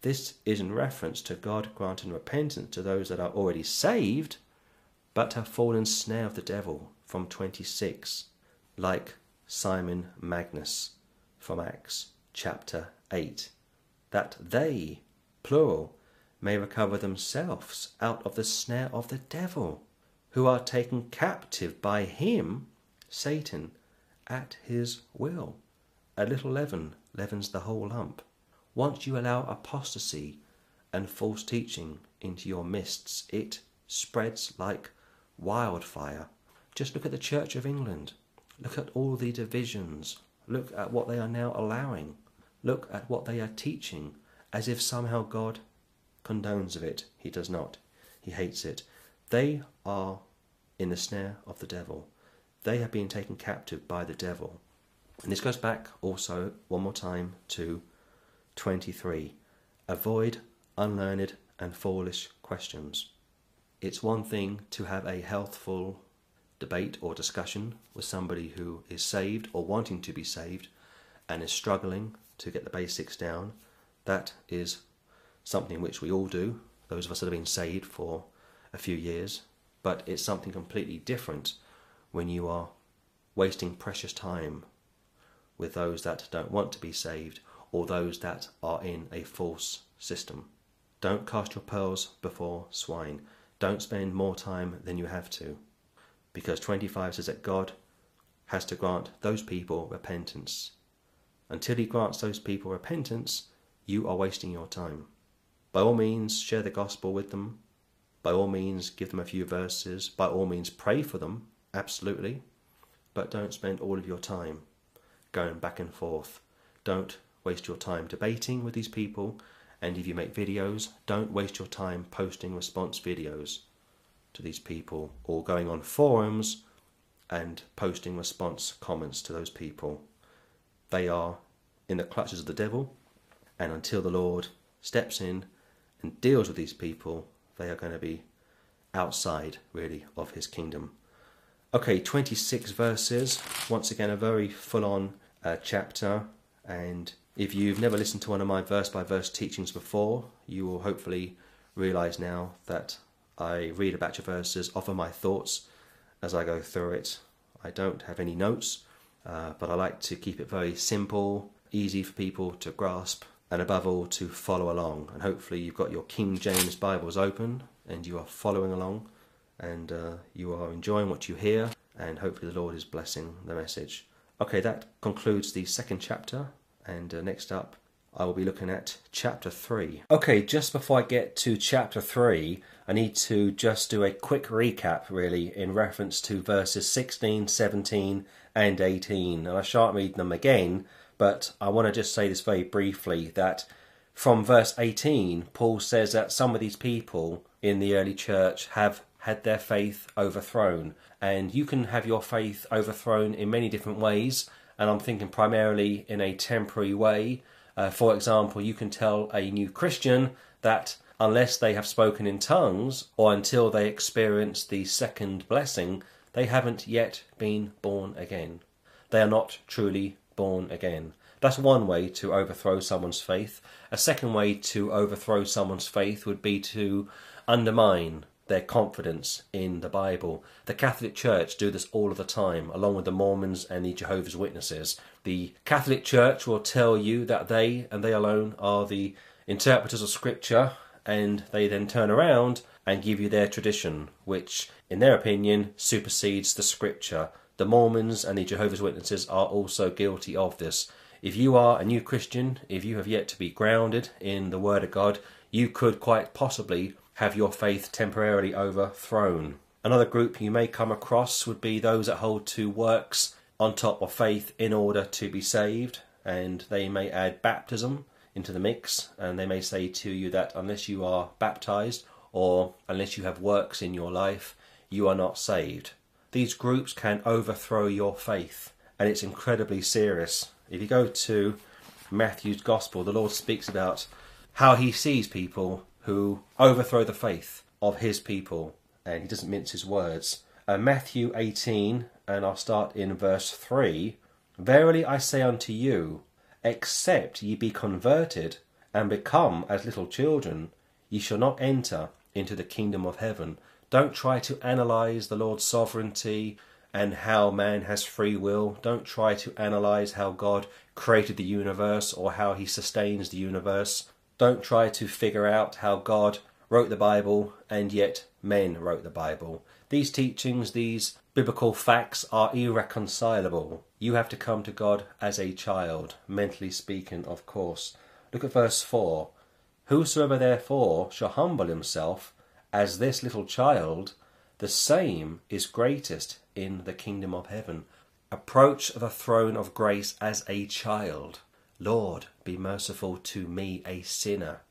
A: this is in reference to God granting repentance to those that are already saved, but have fallen snare of the devil from 26, like Simon Magus from Acts chapter 8, that they, plural, may recover themselves out of the snare of the devil, who are taken captive by him, Satan, at his will. A little leaven leavens the whole lump. Once you allow apostasy and false teaching into your midst, it spreads like wildfire. Just look at the Church of England. Look at all the divisions. Look at what they are now allowing. Look at what they are teaching, as if somehow God condones of it. He does not. He hates it. They are in the snare of the devil. They have been taken captive by the devil. And this goes back also, one more time, to 23. Avoid unlearned and foolish questions. It's one thing to have a healthful debate or discussion with somebody who is saved or wanting to be saved and is struggling to get the basics down. That is something which we all do, those of us that have been saved for a few years, but it's something completely different when you are wasting precious time with those that don't want to be saved or those that are in a false system. Don't cast your pearls before swine. Don't spend more time than you have to. Because 25 says that God has to grant those people repentance. Until He grants those people repentance, you are wasting your time. By all means, share the gospel with them. By all means, give them a few verses. By all means, pray for them, absolutely. But don't spend all of your time going back and forth. Don't waste your time debating with these people, and if you make videos, don't waste your time posting response videos to these people or going on forums and posting response comments to those people. They are in the clutches of the devil, and until the Lord steps in and deals with these people, they are going to be outside, really, of his kingdom. Okay, 26 verses. Once again, a very full on uh, chapter, and if you've never listened to one of my verse by verse teachings before, you will hopefully realize now that I read a batch of verses, offer my thoughts as I go through it. I don't have any notes, uh, but I like to keep it very simple, easy for people to grasp, and above all to follow along. And hopefully, you've got your King James Bibles open and you are following along and uh, you are enjoying what you hear, and hopefully, the Lord is blessing the message. Okay, that concludes the second chapter and uh, next up, I will be looking at chapter 3. Okay, just before I get to chapter 3, I need to just do a quick recap, really, in reference to verses 16, 17, and 18. And I shan't read them again, but I want to just say this very briefly that from verse 18, Paul says that some of these people in the early church have had their faith overthrown. And you can have your faith overthrown in many different ways and I'm thinking primarily in a temporary way. Uh, for example, you can tell a new Christian that unless they have spoken in tongues or until they experience the second blessing, they haven't yet been born again. They are not truly born again. That's one way to overthrow someone's faith. A second way to overthrow someone's faith would be to undermine their confidence in the Bible. The Catholic Church do this all of the time, along with the Mormons and the Jehovah's Witnesses. The Catholic Church will tell you that they and they alone are the interpreters of Scripture, and they then turn around and give you their tradition, which, in their opinion, supersedes the Scripture. The Mormons and the Jehovah's Witnesses are also guilty of this. If you are a new Christian, if you have yet to be grounded in the Word of God, you could quite possibly have your faith temporarily overthrown. Another group you may come across would be those that hold to works on top of faith in order to be saved, and they may add baptism into the mix, and they may say to you that unless you are baptized or unless you have works in your life, you are not saved. These groups can overthrow your faith, and it's incredibly serious. If you go to Matthew's Gospel, the Lord speaks about how he sees people who overthrow the faith of his people, and he doesn't mince his words. Uh, Matthew 18, and I'll start in verse 3 Verily I say unto you, except ye be converted and become as little children, ye shall not enter into the kingdom of heaven. Don't try to analyze the Lord's sovereignty and how man has free will. Don't try to analyze how God created the universe or how he sustains the universe. Don't try to figure out how God wrote the Bible and yet men wrote the Bible. These teachings, these biblical facts are irreconcilable. You have to come to God as a child, mentally speaking, of course. Look at verse 4. Whosoever therefore shall humble himself as this little child, the same is greatest in the kingdom of heaven. Approach the throne of grace as a child. Lord, be merciful to me, a sinner.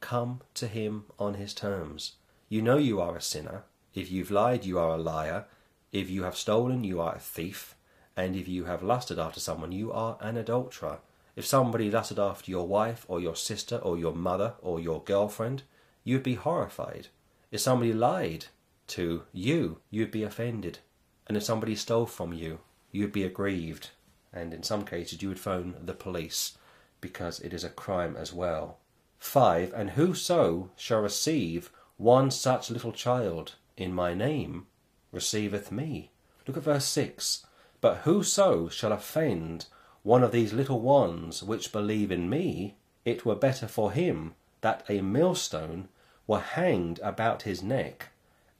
A: Come to him on his terms. You know you are a sinner. If you've lied, you are a liar. If you have stolen, you are a thief. And if you have lusted after someone, you are an adulterer. If somebody lusted after your wife or your sister or your mother or your girlfriend, you'd be horrified. If somebody lied to you, you'd be offended. And if somebody stole from you, you'd be aggrieved. And in some cases, you would phone the police because it is a crime as well. 5. And whoso shall receive one such little child in my name receiveth me. Look at verse 6. But whoso shall offend one of these little ones which believe in me, it were better for him that a millstone were hanged about his neck,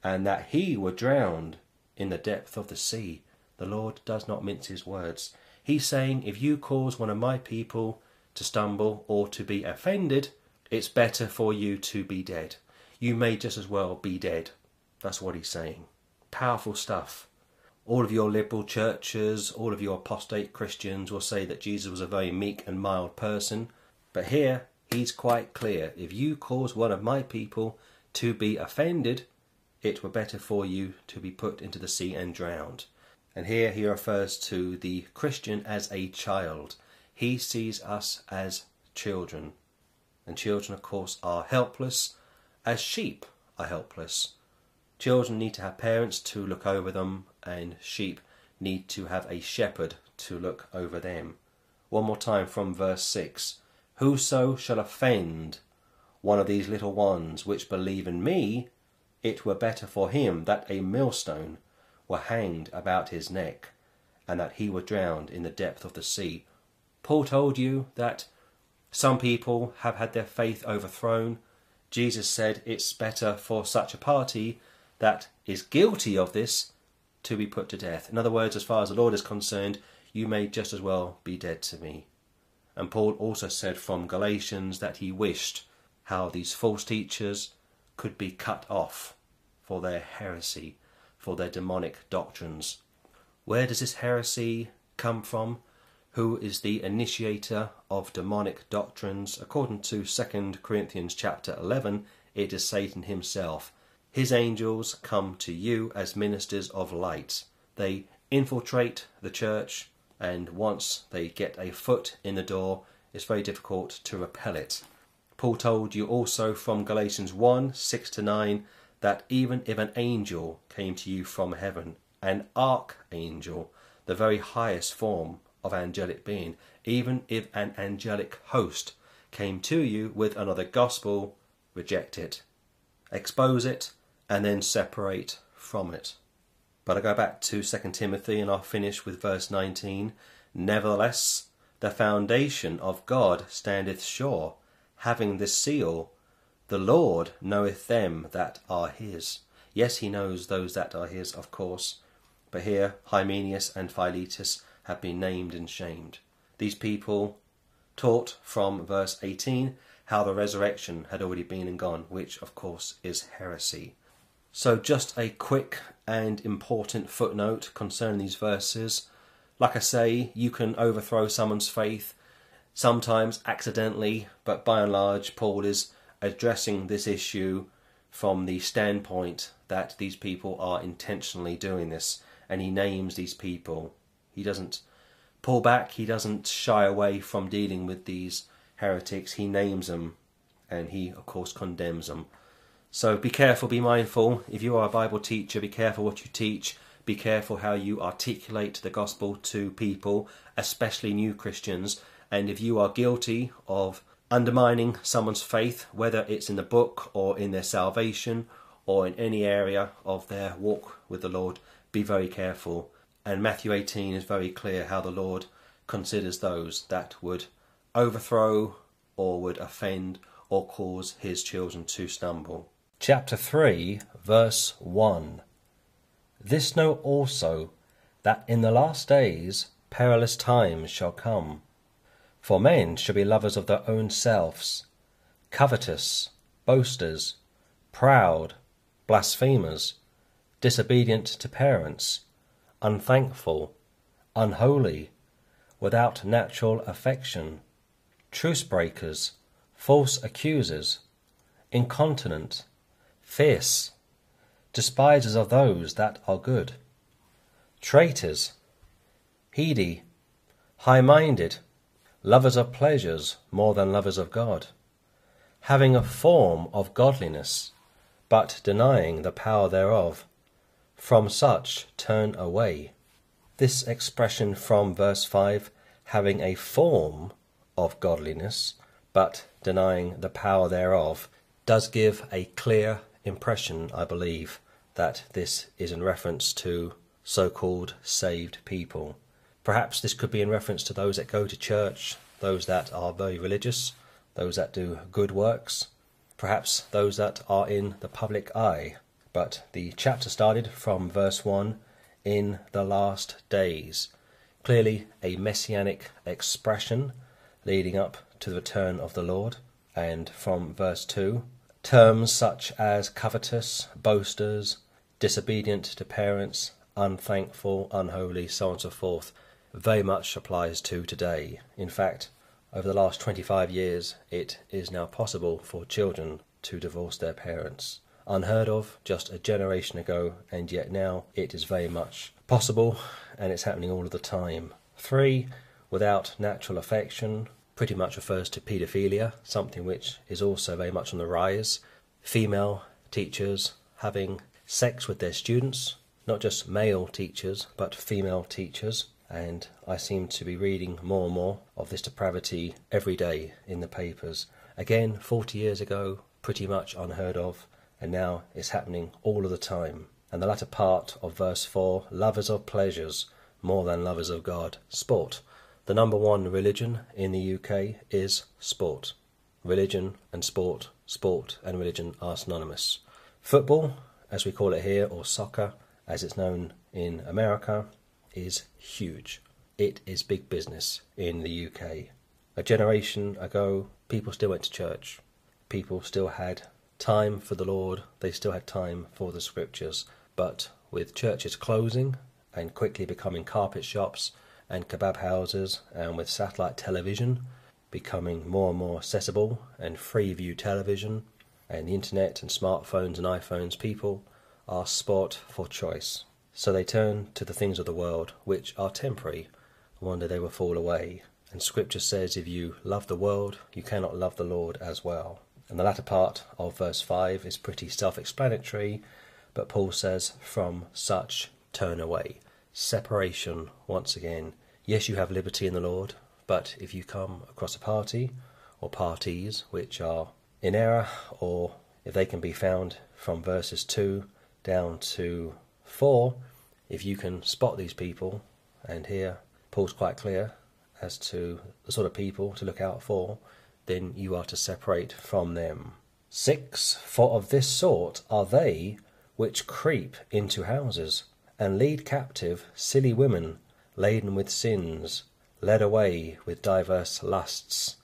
A: and that he were drowned in the depth of the sea. The Lord does not mince his words. He's saying, if you cause one of my people to stumble or to be offended, it's better for you to be dead. You may just as well be dead. That's what he's saying. Powerful stuff. All of your liberal churches, all of your apostate Christians will say that Jesus was a very meek and mild person. But here, he's quite clear. If you cause one of my people to be offended, it were better for you to be put into the sea and drowned. And here he refers to the Christian as a child. He sees us as children. And children, of course, are helpless, as sheep are helpless. Children need to have parents to look over them, and sheep need to have a shepherd to look over them. One more time from verse 6 Whoso shall offend one of these little ones which believe in me, it were better for him that a millstone were hanged about his neck, and that he were drowned in the depth of the sea. Paul told you that some people have had their faith overthrown. Jesus said it's better for such a party that is guilty of this to be put to death. In other words, as far as the Lord is concerned, you may just as well be dead to me. And Paul also said from Galatians that he wished how these false teachers could be cut off for their heresy, for their demonic doctrines. Where does this heresy come from? Who is the initiator of demonic doctrines? According to 2 Corinthians chapter 11, it is Satan himself. His angels come to you as ministers of light. They infiltrate the church, and once they get a foot in the door, it's very difficult to repel it. Paul told you also from Galatians 1 6 to 9 that even if an angel came to you from heaven, an archangel, the very highest form of angelic being, even if an angelic host came to you with another gospel, reject it, expose it, and then separate from it. But I go back to 2 Timothy and I'll finish with verse 19. Nevertheless, the foundation of God standeth sure, having this seal The Lord knoweth them that are his. Yes, he knows those that are his, of course. But here Hymenaeus and Philetus have been named and shamed. These people taught from verse 18 how the resurrection had already been and gone, which of course is heresy. So, just a quick and important footnote concerning these verses. Like I say, you can overthrow someone's faith, sometimes accidentally, but by and large, Paul is addressing this issue from the standpoint that these people are intentionally doing this, and he names these people. He doesn't pull back, he doesn't shy away from dealing with these heretics, he names them, and he, of course, condemns them. So be careful, be mindful. If you are a Bible teacher, be careful what you teach. Be careful how you articulate the gospel to people, especially new Christians. And if you are guilty of undermining someone's faith, whether it's in the book or in their salvation or in any area of their walk with the Lord, be very careful. And Matthew 18 is very clear how the Lord considers those that would overthrow or would offend or cause his children to stumble. Chapter 3, verse 1 This know also that in the last days perilous times shall come. For men shall be lovers of their own selves, covetous, boasters, proud, blasphemers, disobedient to parents, unthankful, unholy, without natural affection, truce breakers, false accusers, incontinent, fierce, despisers of those that are good, traitors, heady, high minded, lovers of pleasures more than lovers of God, having a form of godliness, but denying the power thereof. From such turn away. This expression from verse 5, having a form of godliness, but denying the power thereof, does give a clear impression, I believe, that this is in reference to so called saved people. Perhaps this could be in reference to those that go to church, those that are very religious, those that do good works, perhaps those that are in the public eye. But the chapter started from verse 1 in the last days. Clearly a messianic expression leading up to the return of the Lord. And from verse 2, terms such as covetous, boasters, disobedient to parents, unthankful, unholy, so on and so forth, very much applies to today. In fact, over the last 25 years, it is now possible for children to divorce their parents. Unheard of just a generation ago, and yet now it is very much possible and it's happening all of the time. Three, without natural affection, pretty much refers to paedophilia, something which is also very much on the rise. Female teachers having sex with their students, not just male teachers, but female teachers. And I seem to be reading more and more of this depravity every day in the papers. Again, 40 years ago, pretty much unheard of, and now it's happening all of the time. And the latter part of verse 4 lovers of pleasures more than lovers of God. Sport. The number one religion in the UK is sport. Religion and sport, sport and religion are synonymous. Football, as we call it here, or soccer, as it's known in America, is huge. It is big business in the UK. A generation ago, people still went to church. People still had time for the Lord. They still had time for the scriptures. But with churches closing and quickly becoming carpet shops, and kebab houses, and with satellite television becoming more and more accessible, and free view television, and the internet and smartphones and iPhones, people are sport for choice. So they turn to the things of the world, which are temporary. One day they will fall away. And Scripture says, if you love the world, you cannot love the Lord as well. And the latter part of verse 5 is pretty self explanatory, but Paul says, from such turn away separation once again. Yes, you have liberty in the Lord, but if you come across a party or parties which are in error, or if they can be found from verses 2 down to 4, if you can spot these people, and here Paul's quite clear as to the sort of people to look out for, then you are to separate from them. 6. For of this sort are they which creep into houses and lead captive silly women laden with sins, led away with diverse lusts,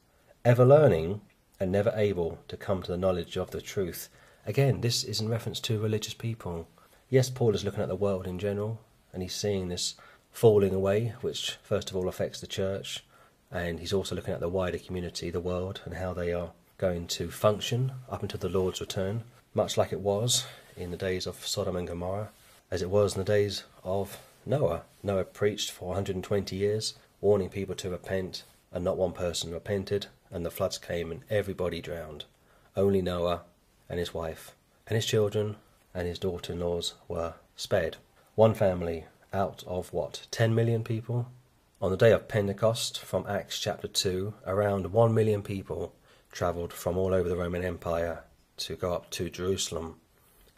A: ever learning and never able to come to the knowledge of the truth. Again, this is in reference to religious people. Yes, Paul is looking at the world in general, and he's seeing this falling away, which first of all affects the church, and he's also looking at the wider community, the world, and how they are going to function up until the Lord's return, much like it was in the days of Sodom and Gomorrah as it was in the days of Noah. Noah preached for 120 years, warning people to repent, and not one person repented, and the floods came and everybody drowned. Only Noah and his wife and his children and his daughter in laws were spared. One family out of what, 10 million people? On the day of Pentecost, from Acts chapter 2, around 1 million people travelled from all over the Roman Empire to go up to Jerusalem,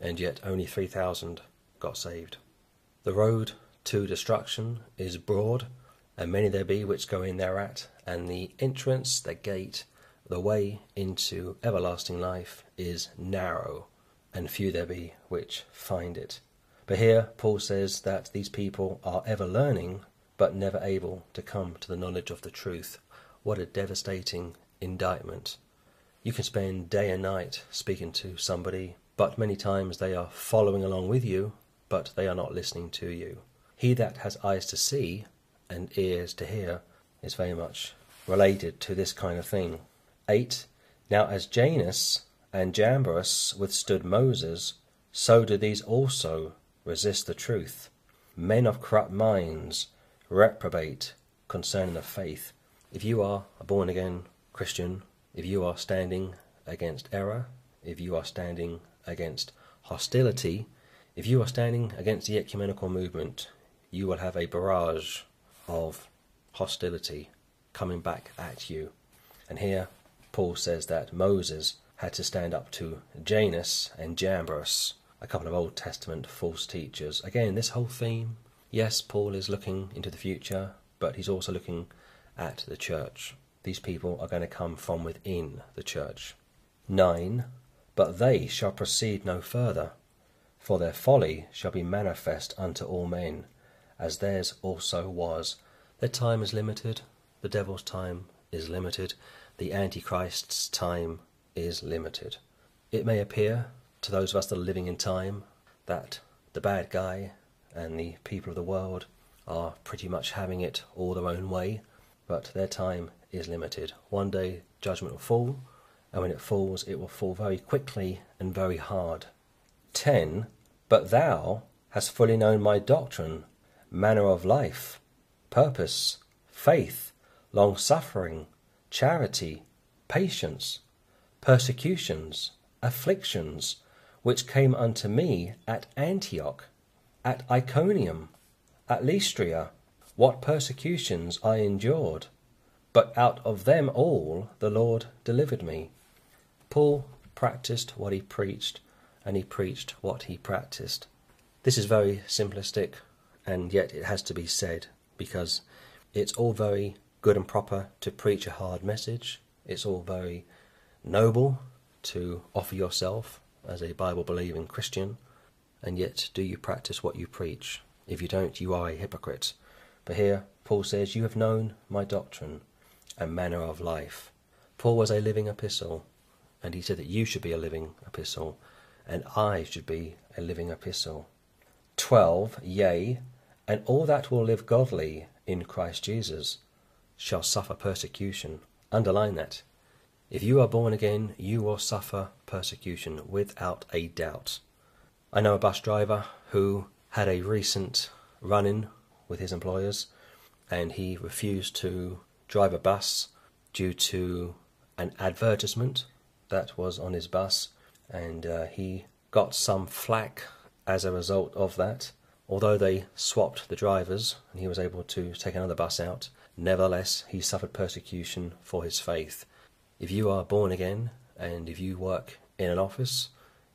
A: and yet only 3,000 got saved. The road to destruction is broad, and many there be which go in thereat, and the entrance, the gate, the way into everlasting life is narrow, and few there be which find it. But here Paul says that these people are ever learning, but never able to come to the knowledge of the truth. What a devastating indictment. You can spend day and night speaking to somebody, but many times they are following along with you, but they are not listening to you. He that has eyes to see and ears to hear is very much related to this kind of thing. 8. Now as Jannes and Jambres withstood Moses, so do these also resist the truth. Men of corrupt minds reprobate concerning the faith. If you are a born again Christian, if you are standing against error, if you are standing against hostility, if you are standing against the ecumenical movement, you will have a barrage of hostility coming back at you. And here Paul says that Moses had to stand up to Jannes and Jambres, a couple of Old Testament false teachers. Again, this whole theme, yes, Paul is looking into the future, but he's also looking at the church. These people are going to come from within the church. 9. But they shall proceed no further, for their folly shall be manifest unto all men as theirs also was. Their time is limited, the devil's time is limited, the Antichrist's time is limited. It may appear to those of us that are living in time that the bad guy and the people of the world are pretty much having it all their own way, but their time is limited. One day judgment will fall, and when it falls, it will fall very quickly and very hard. 10. But thou hast fully known my doctrine, manner of life, purpose, faith, long suffering, charity, patience, persecutions, afflictions, which came unto me at Antioch, at Iconium, at Lystra, what persecutions I endured, but out of them all the Lord delivered me. Paul practiced what he preached, and he preached what he practiced. This is very simplistic, and yet it has to be said because it's all very good and proper to preach a hard message. It's all very noble to offer yourself as a Bible believing Christian, and yet do you practice what you preach? If you don't, you are a hypocrite. But here, Paul says, You have known my doctrine and manner of life. Paul was a living epistle, and he said that you should be a living epistle, and I should be a living epistle. 12. Yea, and all that will live godly in Christ Jesus shall suffer persecution. Underline that. If you are born again, you will suffer persecution without a doubt. I know a bus driver who had a recent run in with his employers and he refused to drive a bus due to an advertisement that was on his bus and uh, he got some flack as a result of that. Although they swapped the drivers and he was able to take another bus out, nevertheless he suffered persecution for his faith. If you are born again and if you work in an office,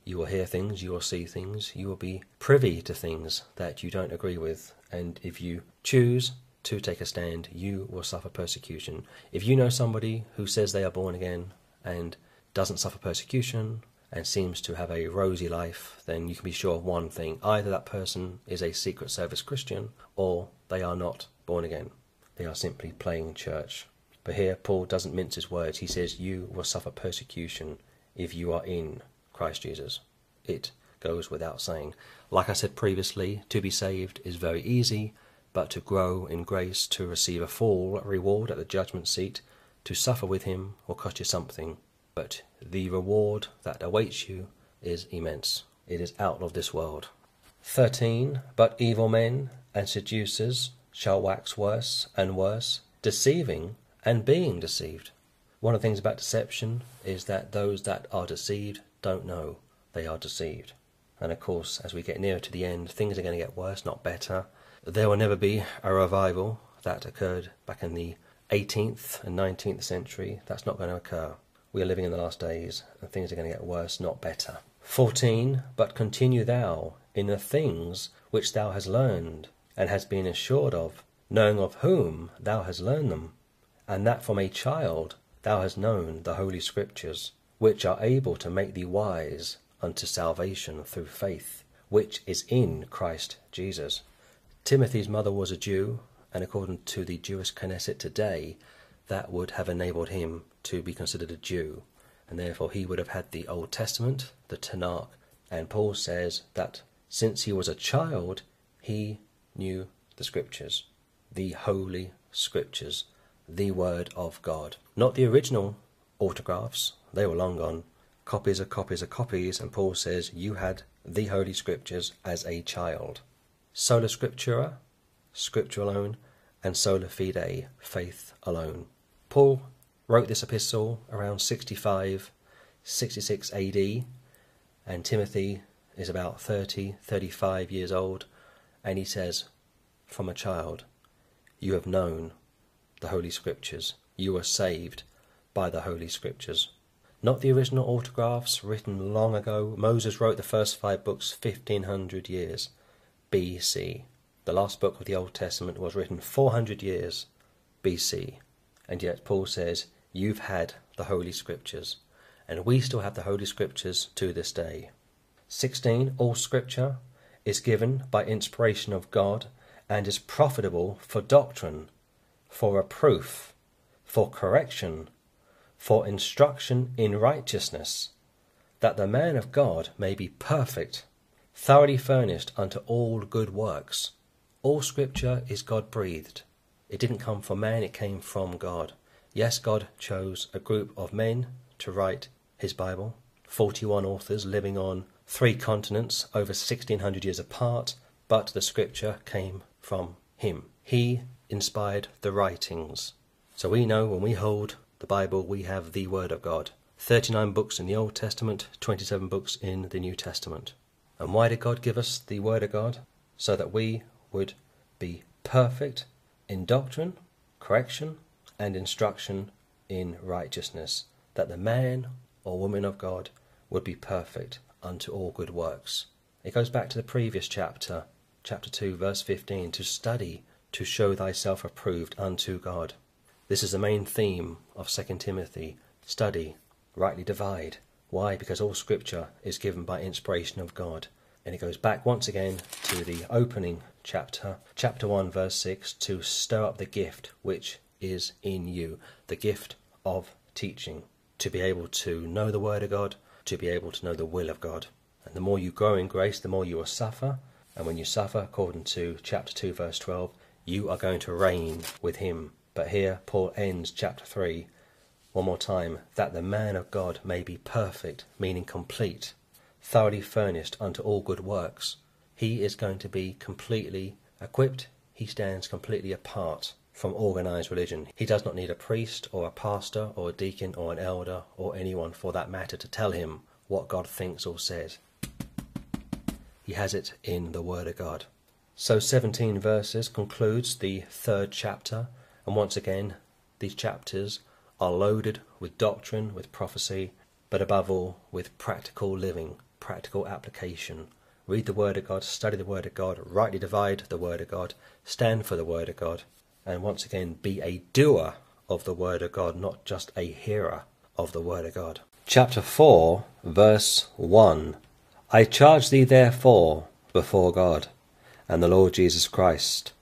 A: you will hear things, you will see things, you will be privy to things that you don't agree with, and if you choose to take a stand, you will suffer persecution. If you know somebody who says they are born again and doesn't suffer persecution, and seems to have a rosy life, then you can be sure of one thing either that person is a Secret Service Christian or they are not born again. They are simply playing church. But here, Paul doesn't mince his words. He says, You will suffer persecution if you are in Christ Jesus. It goes without saying. Like I said previously, to be saved is very easy, but to grow in grace, to receive a full reward at the judgment seat, to suffer with him will cost you something but the reward that awaits you is immense. It is out of this world. 13. But evil men and seducers shall wax worse and worse, deceiving and being deceived. One of the things about deception is that those that are deceived don't know. they are deceived. And of course, as we get nearer to the end, things are going to get worse, not better. There will never be a revival that occurred back in the 18th and 19th century. That's not going to occur. We are living in the last days, and things are going to get worse, not better. 14. But continue thou in the things which thou hast learned, and hast been assured of, knowing of whom thou hast learned them, and that from a child thou hast known the Holy Scriptures, which are able to make thee wise unto salvation through faith, which is in Christ Jesus. Timothy's mother was a Jew, and according to the Jewish Knesset today, that would have enabled him to be considered a Jew, and therefore he would have had the Old Testament, the Tanakh, and Paul says that since he was a child, he knew the Scriptures, the Holy Scriptures, the Word of God. Not the original autographs, they were long gone. Copies of copies of copies, and Paul says you had the Holy Scriptures as a child. Sola Scriptura, Scripture alone, and sola fide, faith alone. Paul wrote this epistle around 65, 66 AD, and Timothy is about 30, 35 years old, and he says, From a child, you have known the Holy Scriptures, you are saved by the Holy Scriptures. Not the original autographs written long ago. Moses wrote the first five books 1500 years. BC. The last book of the Old Testament was written 400 years BC. And yet Paul says, You've had the Holy Scriptures. And we still have the Holy Scriptures to this day. 16. All Scripture is given by inspiration of God and is profitable for doctrine, for reproof, for correction, for instruction in righteousness, that the man of God may be perfect thoroughly furnished unto all good works. All scripture is God breathed. It didn't come from man, it came from God. Yes, God chose a group of men to write his Bible, 41 authors living on three continents over 1600 years apart, but the scripture came from him. He inspired the writings. So we know when we hold the Bible, we have the Word of God. 39 books in the Old Testament, 27 books in the New Testament. And why did God give us the Word of God? So that we would be perfect in doctrine, correction, and instruction in righteousness, that the man or woman of God would be perfect unto all good works. It goes back to the previous chapter, chapter 2, verse 15, to study to show thyself approved unto God. This is the main theme of 2 Timothy study, rightly divide, why? Because all scripture is given by inspiration of God. And it goes back once again to the opening chapter, chapter 1, verse 6, to stir up the gift which is in you, the gift of teaching, to be able to know the Word of God, to be able to know the will of God. And the more you grow in grace, the more you will suffer. And when you suffer, according to chapter 2, verse 12, you are going to reign with Him. But here, Paul ends chapter 3 one more time, that the man of God may be perfect, meaning complete, thoroughly furnished unto all good works. He is going to be completely equipped. He stands completely apart from organized religion. He does not need a priest or a pastor or a deacon or an elder or anyone for that matter to tell him what God thinks or says. He has it in the Word of God. So 17 verses concludes the third chapter, and once again, these chapters are loaded with doctrine, with prophecy, but above all with practical living, practical application. Read the Word of God, study the Word of God, rightly divide the Word of God, stand for the Word of God, and once again be a doer of the Word of God, not just a hearer of the Word of God. Chapter 4, verse 1 I charge thee therefore before God and the Lord Jesus Christ,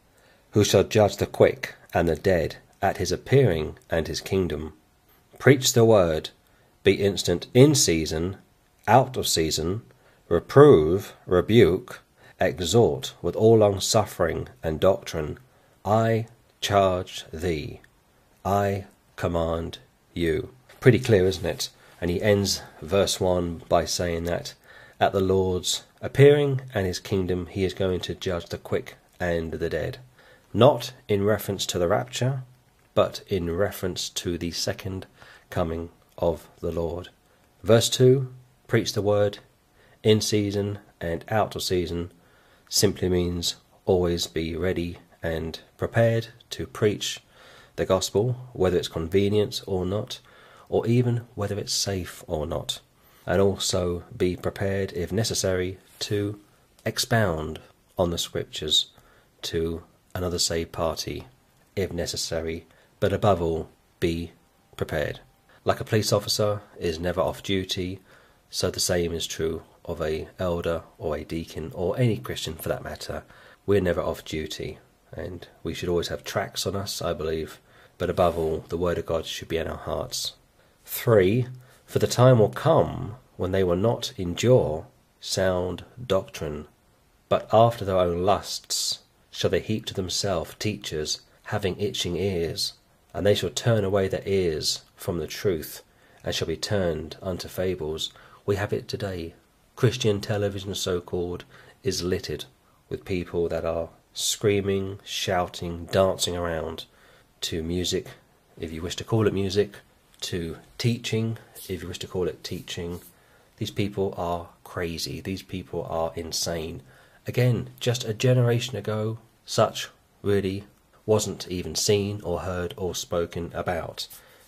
A: who shall judge the quick and the dead at his appearing and his kingdom. Preach the word, be instant in season, out of season, reprove, rebuke, exhort with all long suffering and doctrine. I charge thee, I command you. Pretty clear, isn't it? And he ends verse 1 by saying that at the Lord's appearing and his kingdom, he is going to judge the quick and the dead. Not in reference to the rapture, but in reference to the second coming of the Lord. Verse 2 Preach the word, In season and out of season simply means always be ready and prepared to preach the gospel, whether it's convenient or not, or even whether it's safe or not, and also be prepared, if necessary, to expound on the scriptures to another saved party, if necessary, but above all, be prepared. Like a police officer is never off duty, so the same is true of a elder or a deacon or any Christian for that matter. We're never off duty, and we should always have tracks on us, I believe, but above all, the Word of God should be in our hearts. 3. For the time will come when they will not endure sound doctrine, but after their own lusts shall they heap to themselves teachers having itching ears, and they shall turn away their ears from the truth, and shall be turned unto fables. We have it today. Christian television, so called, is littered with people that are screaming, shouting, dancing around to music, if you wish to call it music, to teaching, if you wish to call it teaching. These people are crazy. These people are insane. Again, just a generation ago, such really wasn't even seen or heard or spoken about.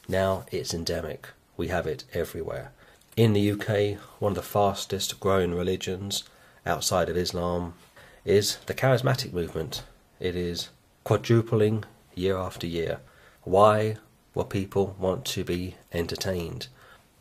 A: Now it's endemic. We have it everywhere. In the UK, one of the fastest growing religions outside of Islam is the charismatic movement. It is quadrupling year after year. Why? Well, people want to be entertained.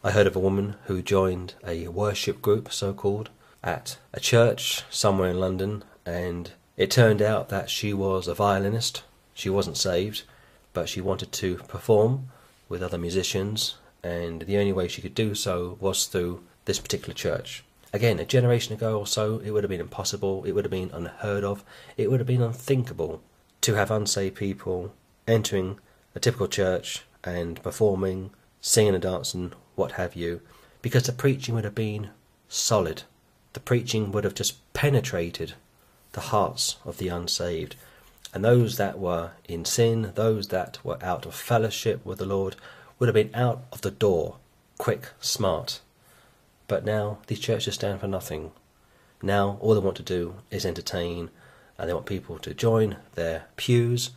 A: I heard of a woman who joined a worship group, so called, at a church somewhere in London, and it turned out that she was a violinist. She wasn't saved, but she wanted to perform with other musicians, and the only way she could do so was through this particular church. Again, a generation ago or so, it would have been impossible, it would have been unheard of, it would have been unthinkable to have unsaved people entering a typical church and performing, singing and dancing, what have you, because the preaching would have been solid. The preaching would have just penetrated the hearts of the unsaved. And those that were in sin, those that were out of fellowship with the Lord, would have been out of the door, quick, smart. But now these churches stand for nothing. Now all they want to do is entertain, and they want people to join their pews,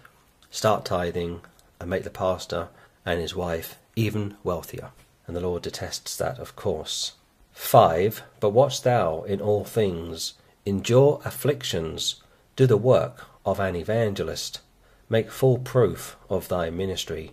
A: start tithing, and make the pastor and his wife even wealthier. And the Lord detests that, of course. 5. But watch thou in all things, endure afflictions, do the work of an evangelist, make full proof of thy ministry.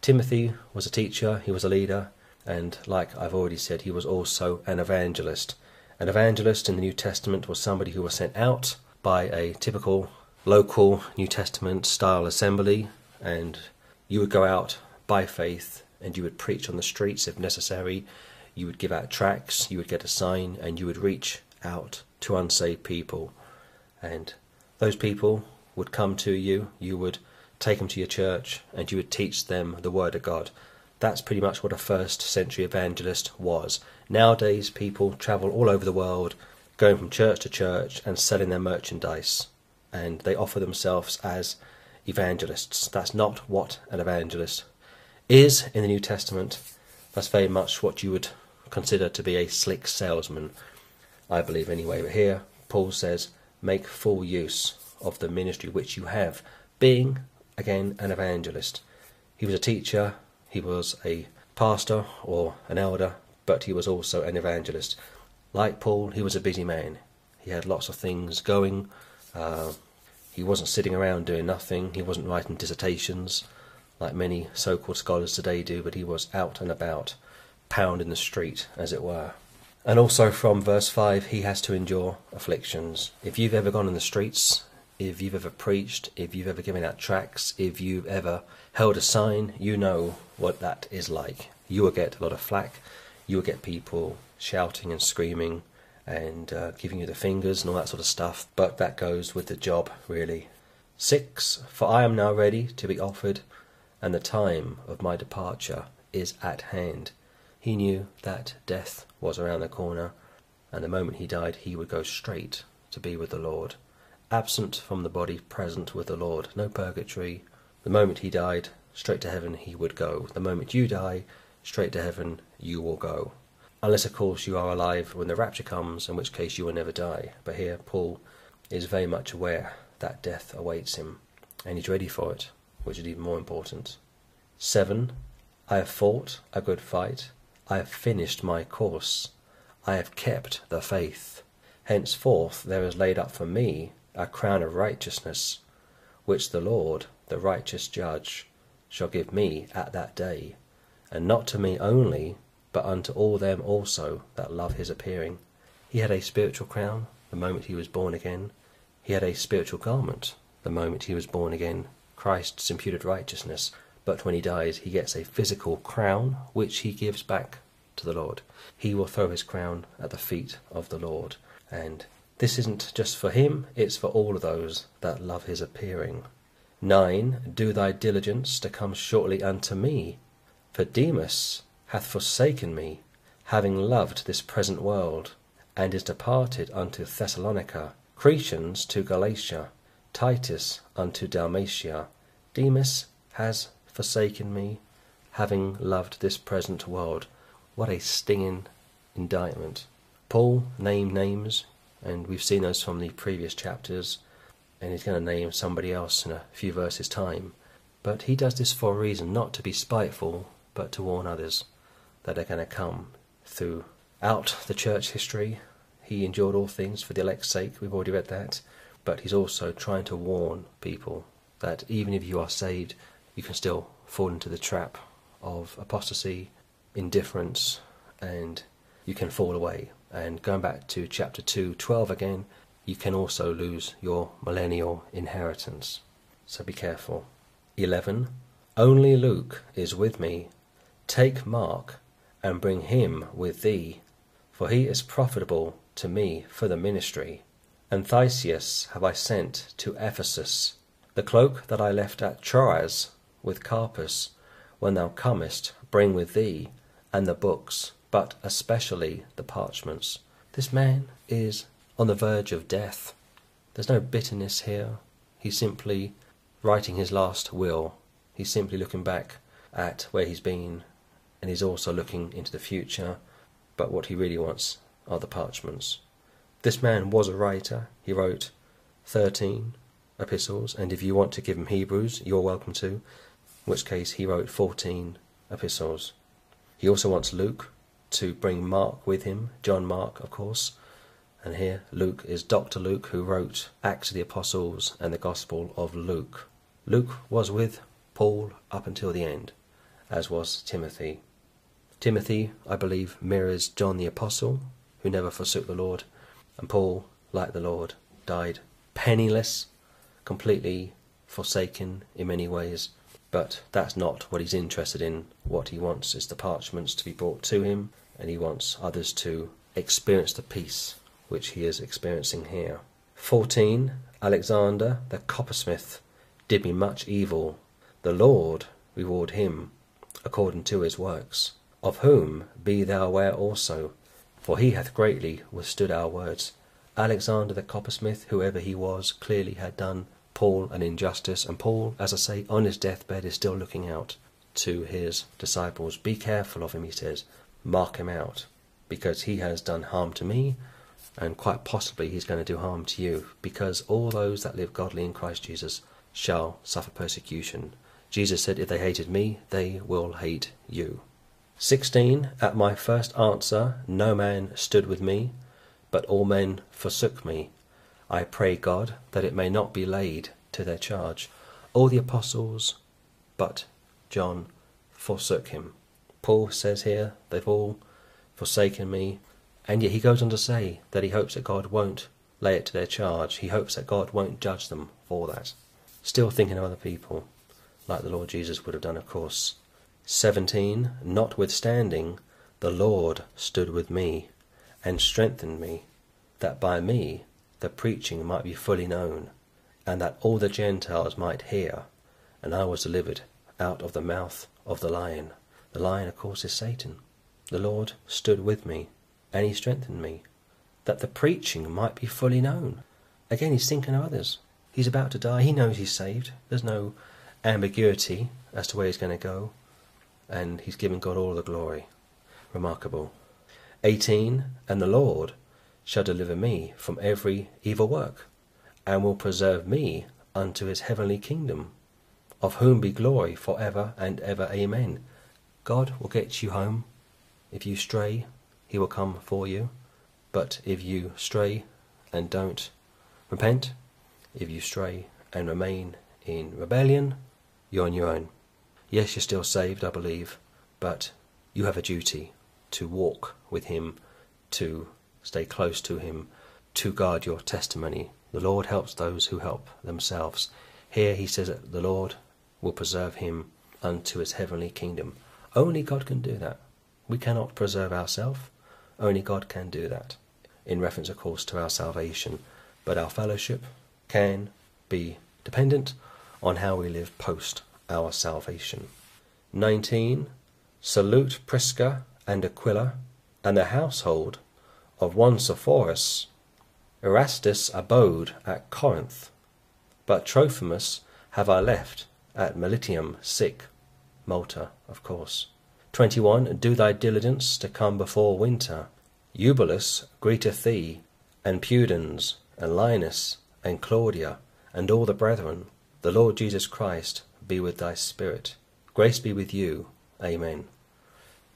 A: Timothy was a teacher, he was a leader, and like I've already said, he was also an evangelist. An evangelist in the New Testament was somebody who was sent out by a typical local New Testament style assembly, and you would go out by faith and you would preach on the streets if necessary. You would give out tracts, you would get a sign, and you would reach out to unsaved people. And those people would come to you, you would take them to your church, and you would teach them the Word of God. That's pretty much what a first century evangelist was. Nowadays, people travel all over the world going from church to church and selling their merchandise. And they offer themselves as evangelists. That's not what an evangelist is in the New Testament. That's very much what you would consider to be a slick salesman, I believe, anyway. But here, Paul says, make full use of the ministry which you have, being, again, an evangelist. He was a teacher, he was a pastor or an elder, but he was also an evangelist. Like Paul, he was a busy man. He had lots of things going. Uh, he wasn't sitting around doing nothing. He wasn't writing dissertations like many so called scholars today do, but he was out and about, pounding the street, as it were. And also from verse 5, he has to endure afflictions. If you've ever gone in the streets, if you've ever preached, if you've ever given out tracts, if you've ever held a sign, you know what that is like. You will get a lot of flack, you will get people shouting and screaming and uh, giving you the fingers and all that sort of stuff, but that goes with the job, really. 6. For I am now ready to be offered, and the time of my departure is at hand. He knew that death was around the corner, and the moment he died, he would go straight to be with the Lord. Absent from the body, present with the Lord. No purgatory. The moment he died, straight to heaven he would go. The moment you die, straight to heaven you will go. Unless, of course, you are alive when the rapture comes, in which case you will never die. But here, Paul is very much aware that death awaits him, and he's ready for it, which is even more important. 7. I have fought a good fight. I have finished my course. I have kept the faith. Henceforth there is laid up for me a crown of righteousness, which the Lord, the righteous judge, shall give me at that day, and not to me only, but unto all them also that love his appearing. He had a spiritual crown the moment he was born again. He had a spiritual garment the moment he was born again, Christ's imputed righteousness. But when he dies, he gets a physical crown, which he gives back to the Lord. He will throw his crown at the feet of the Lord. And this isn't just for him, it's for all of those that love his appearing. 9. Do thy diligence to come shortly unto me. For Demas hath forsaken me, having loved this present world, and is departed unto Thessalonica, Crescens to Galatia, Titus unto Dalmatia. Demas has forsaken me, having loved this present world. What a stinging indictment. Paul named names, and we've seen those from the previous chapters, and he's going to name somebody else in a few verses' time. But he does this for a reason, not to be spiteful, but to warn others that are going to come throughout the church history. He endured all things for the elect's sake, we've already read that, but he's also trying to warn people that even if you are saved, you can still fall into the trap of apostasy, indifference, and you can fall away. And going back to chapter 2, 12 again, you can also lose your millennial inheritance. So be careful. 11. Only Luke is with me. Take Mark and bring him with thee, for he is profitable to me for the ministry. And Tychicus have I sent to Ephesus. The cloak that I left at Troas with Carpus, when thou comest, bring with thee, and the books, but especially the parchments. This man is on the verge of death. There's no bitterness here. He's simply writing his last will. He's simply looking back at where he's been and he's also looking into the future, but what he really wants are the parchments. This man was a writer. He wrote 13 epistles, and if you want to give him Hebrews, you're welcome to, in which case he wrote 14 epistles. He also wants Luke to bring Mark with him, John Mark, of course. And here, Luke is Dr. Luke, who wrote Acts of the Apostles and the Gospel of Luke. Luke was with Paul up until the end, as was Timothy. Timothy, I believe, mirrors John the Apostle, who never forsook the Lord, and Paul, like the Lord, died penniless, completely forsaken in many ways. But that's not what he's interested in. What he wants is the parchments to be brought to him, and he wants others to experience the peace which he is experiencing here. 14. Alexander the coppersmith did me much evil. The Lord reward him according to his works of whom be thou aware also, for he hath greatly withstood our words. Alexander the coppersmith, whoever he was, clearly had done Paul an injustice, and Paul, as I say, on his deathbed is still looking out to his disciples. Be careful of him, he says. Mark him out, because he has done harm to me, and quite possibly he's going to do harm to you, because all those that live godly in Christ Jesus shall suffer persecution. Jesus said, If they hated me, they will hate you. 16. At my first answer, no man stood with me, but all men forsook me. I pray God that it may not be laid to their charge. All the apostles, but John, forsook him. Paul says here, they've all forsaken me, and yet he goes on to say that he hopes that God won't lay it to their charge. He hopes that God won't judge them for that. Still thinking of other people, like the Lord Jesus would have done, of course. 17. Notwithstanding, the Lord stood with me, and strengthened me, that by me the preaching might be fully known, and that all the Gentiles might hear, and I was delivered out of the mouth of the lion. The lion, of course, is Satan. The Lord stood with me, and he strengthened me, that the preaching might be fully known. Again, he's thinking of others. He's about to die. He knows he's saved. There's no ambiguity as to where he's going to go and he's given God all the glory. Remarkable. 18 And the Lord shall deliver me from every evil work, and will preserve me unto his heavenly kingdom, of whom be glory for ever and ever. Amen. God will get you home. If you stray, he will come for you. But if you stray and don't repent, if you stray and remain in rebellion, you're on your own. Yes, you're still saved, I believe, but you have a duty to walk with Him, to stay close to Him, to guard your testimony. The Lord helps those who help themselves. Here he says that the Lord will preserve him unto his heavenly kingdom. Only God can do that. We cannot preserve ourselves. Only God can do that. In reference, of course, to our salvation. But our fellowship can be dependent on how we live post our salvation. 19. Salute Prisca and Aquila and the household of Onesiphorus. Erastus abode at Corinth, but Trophimus have I left at Miletum sick, Malta, of course. 21. Do thy diligence to come before winter. Eubulus greeteth thee, and Pudens, and Linus, and Claudia, and all the brethren. The Lord Jesus Christ be with thy spirit. Grace be with you. Amen.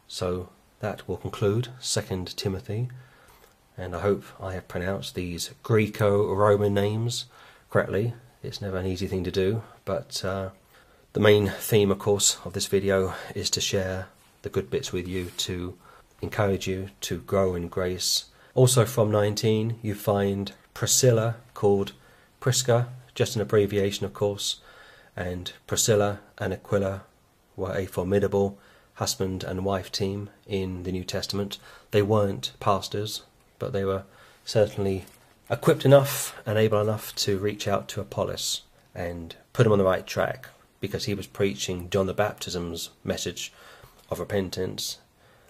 A: So that will conclude 2 Timothy, and I hope I have pronounced these Greco Roman names correctly. It's never an easy thing to do, but uh, the main theme, of course, of this video is to share the good bits with you, to encourage you to grow in grace. Also, from 19, you find Priscilla called Prisca, just an abbreviation, of course, and Priscilla and Aquila were a formidable husband and wife team in the New Testament. They weren't pastors, but they were certainly equipped enough and able enough to reach out to Apollos and put him on the right track because he was preaching John the Baptist's message of repentance,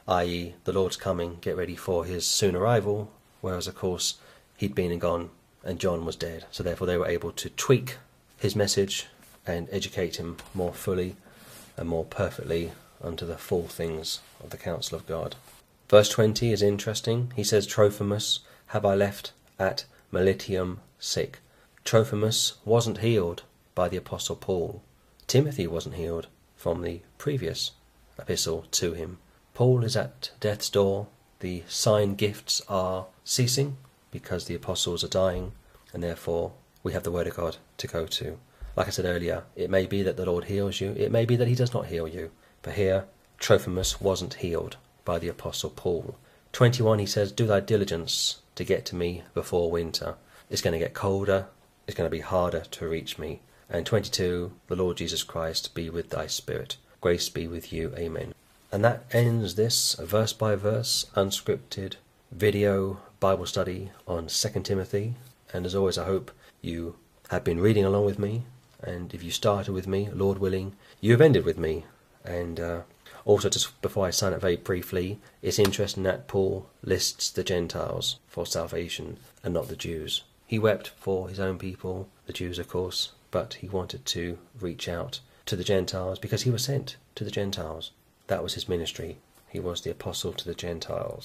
A: i.e., the Lord's coming, get ready for his soon arrival, whereas, of course, he'd been and gone and John was dead. So, therefore, they were able to tweak his message and educate him more fully and more perfectly unto the full things of the counsel of God. Verse 20 is interesting. He says, Trophimus have I left at Miletum sick. Trophimus wasn't healed by the Apostle Paul. Timothy wasn't healed from the previous epistle to him. Paul is at death's door. The sign gifts are ceasing because the apostles are dying, and therefore we have the Word of God to go to. Like I said earlier, it may be that the Lord heals you, it may be that He does not heal you. But here, Trophimus wasn't healed by the Apostle Paul. 21, he says, Do thy diligence to get to me before winter. It's going to get colder, it's going to be harder to reach me. And 22, the Lord Jesus Christ be with thy spirit. Grace be with you. Amen. And that ends this verse by verse, unscripted video Bible study on 2 Timothy. And as always, I hope you have been reading along with me. And if you started with me, Lord willing, you have ended with me. And uh, also, just before I sign it very briefly, it's interesting that Paul lists the Gentiles for salvation and not the Jews. He wept for his own people, the Jews, of course, but he wanted to reach out to the Gentiles because he was sent to the Gentiles. That was his ministry. He was the apostle to the Gentiles.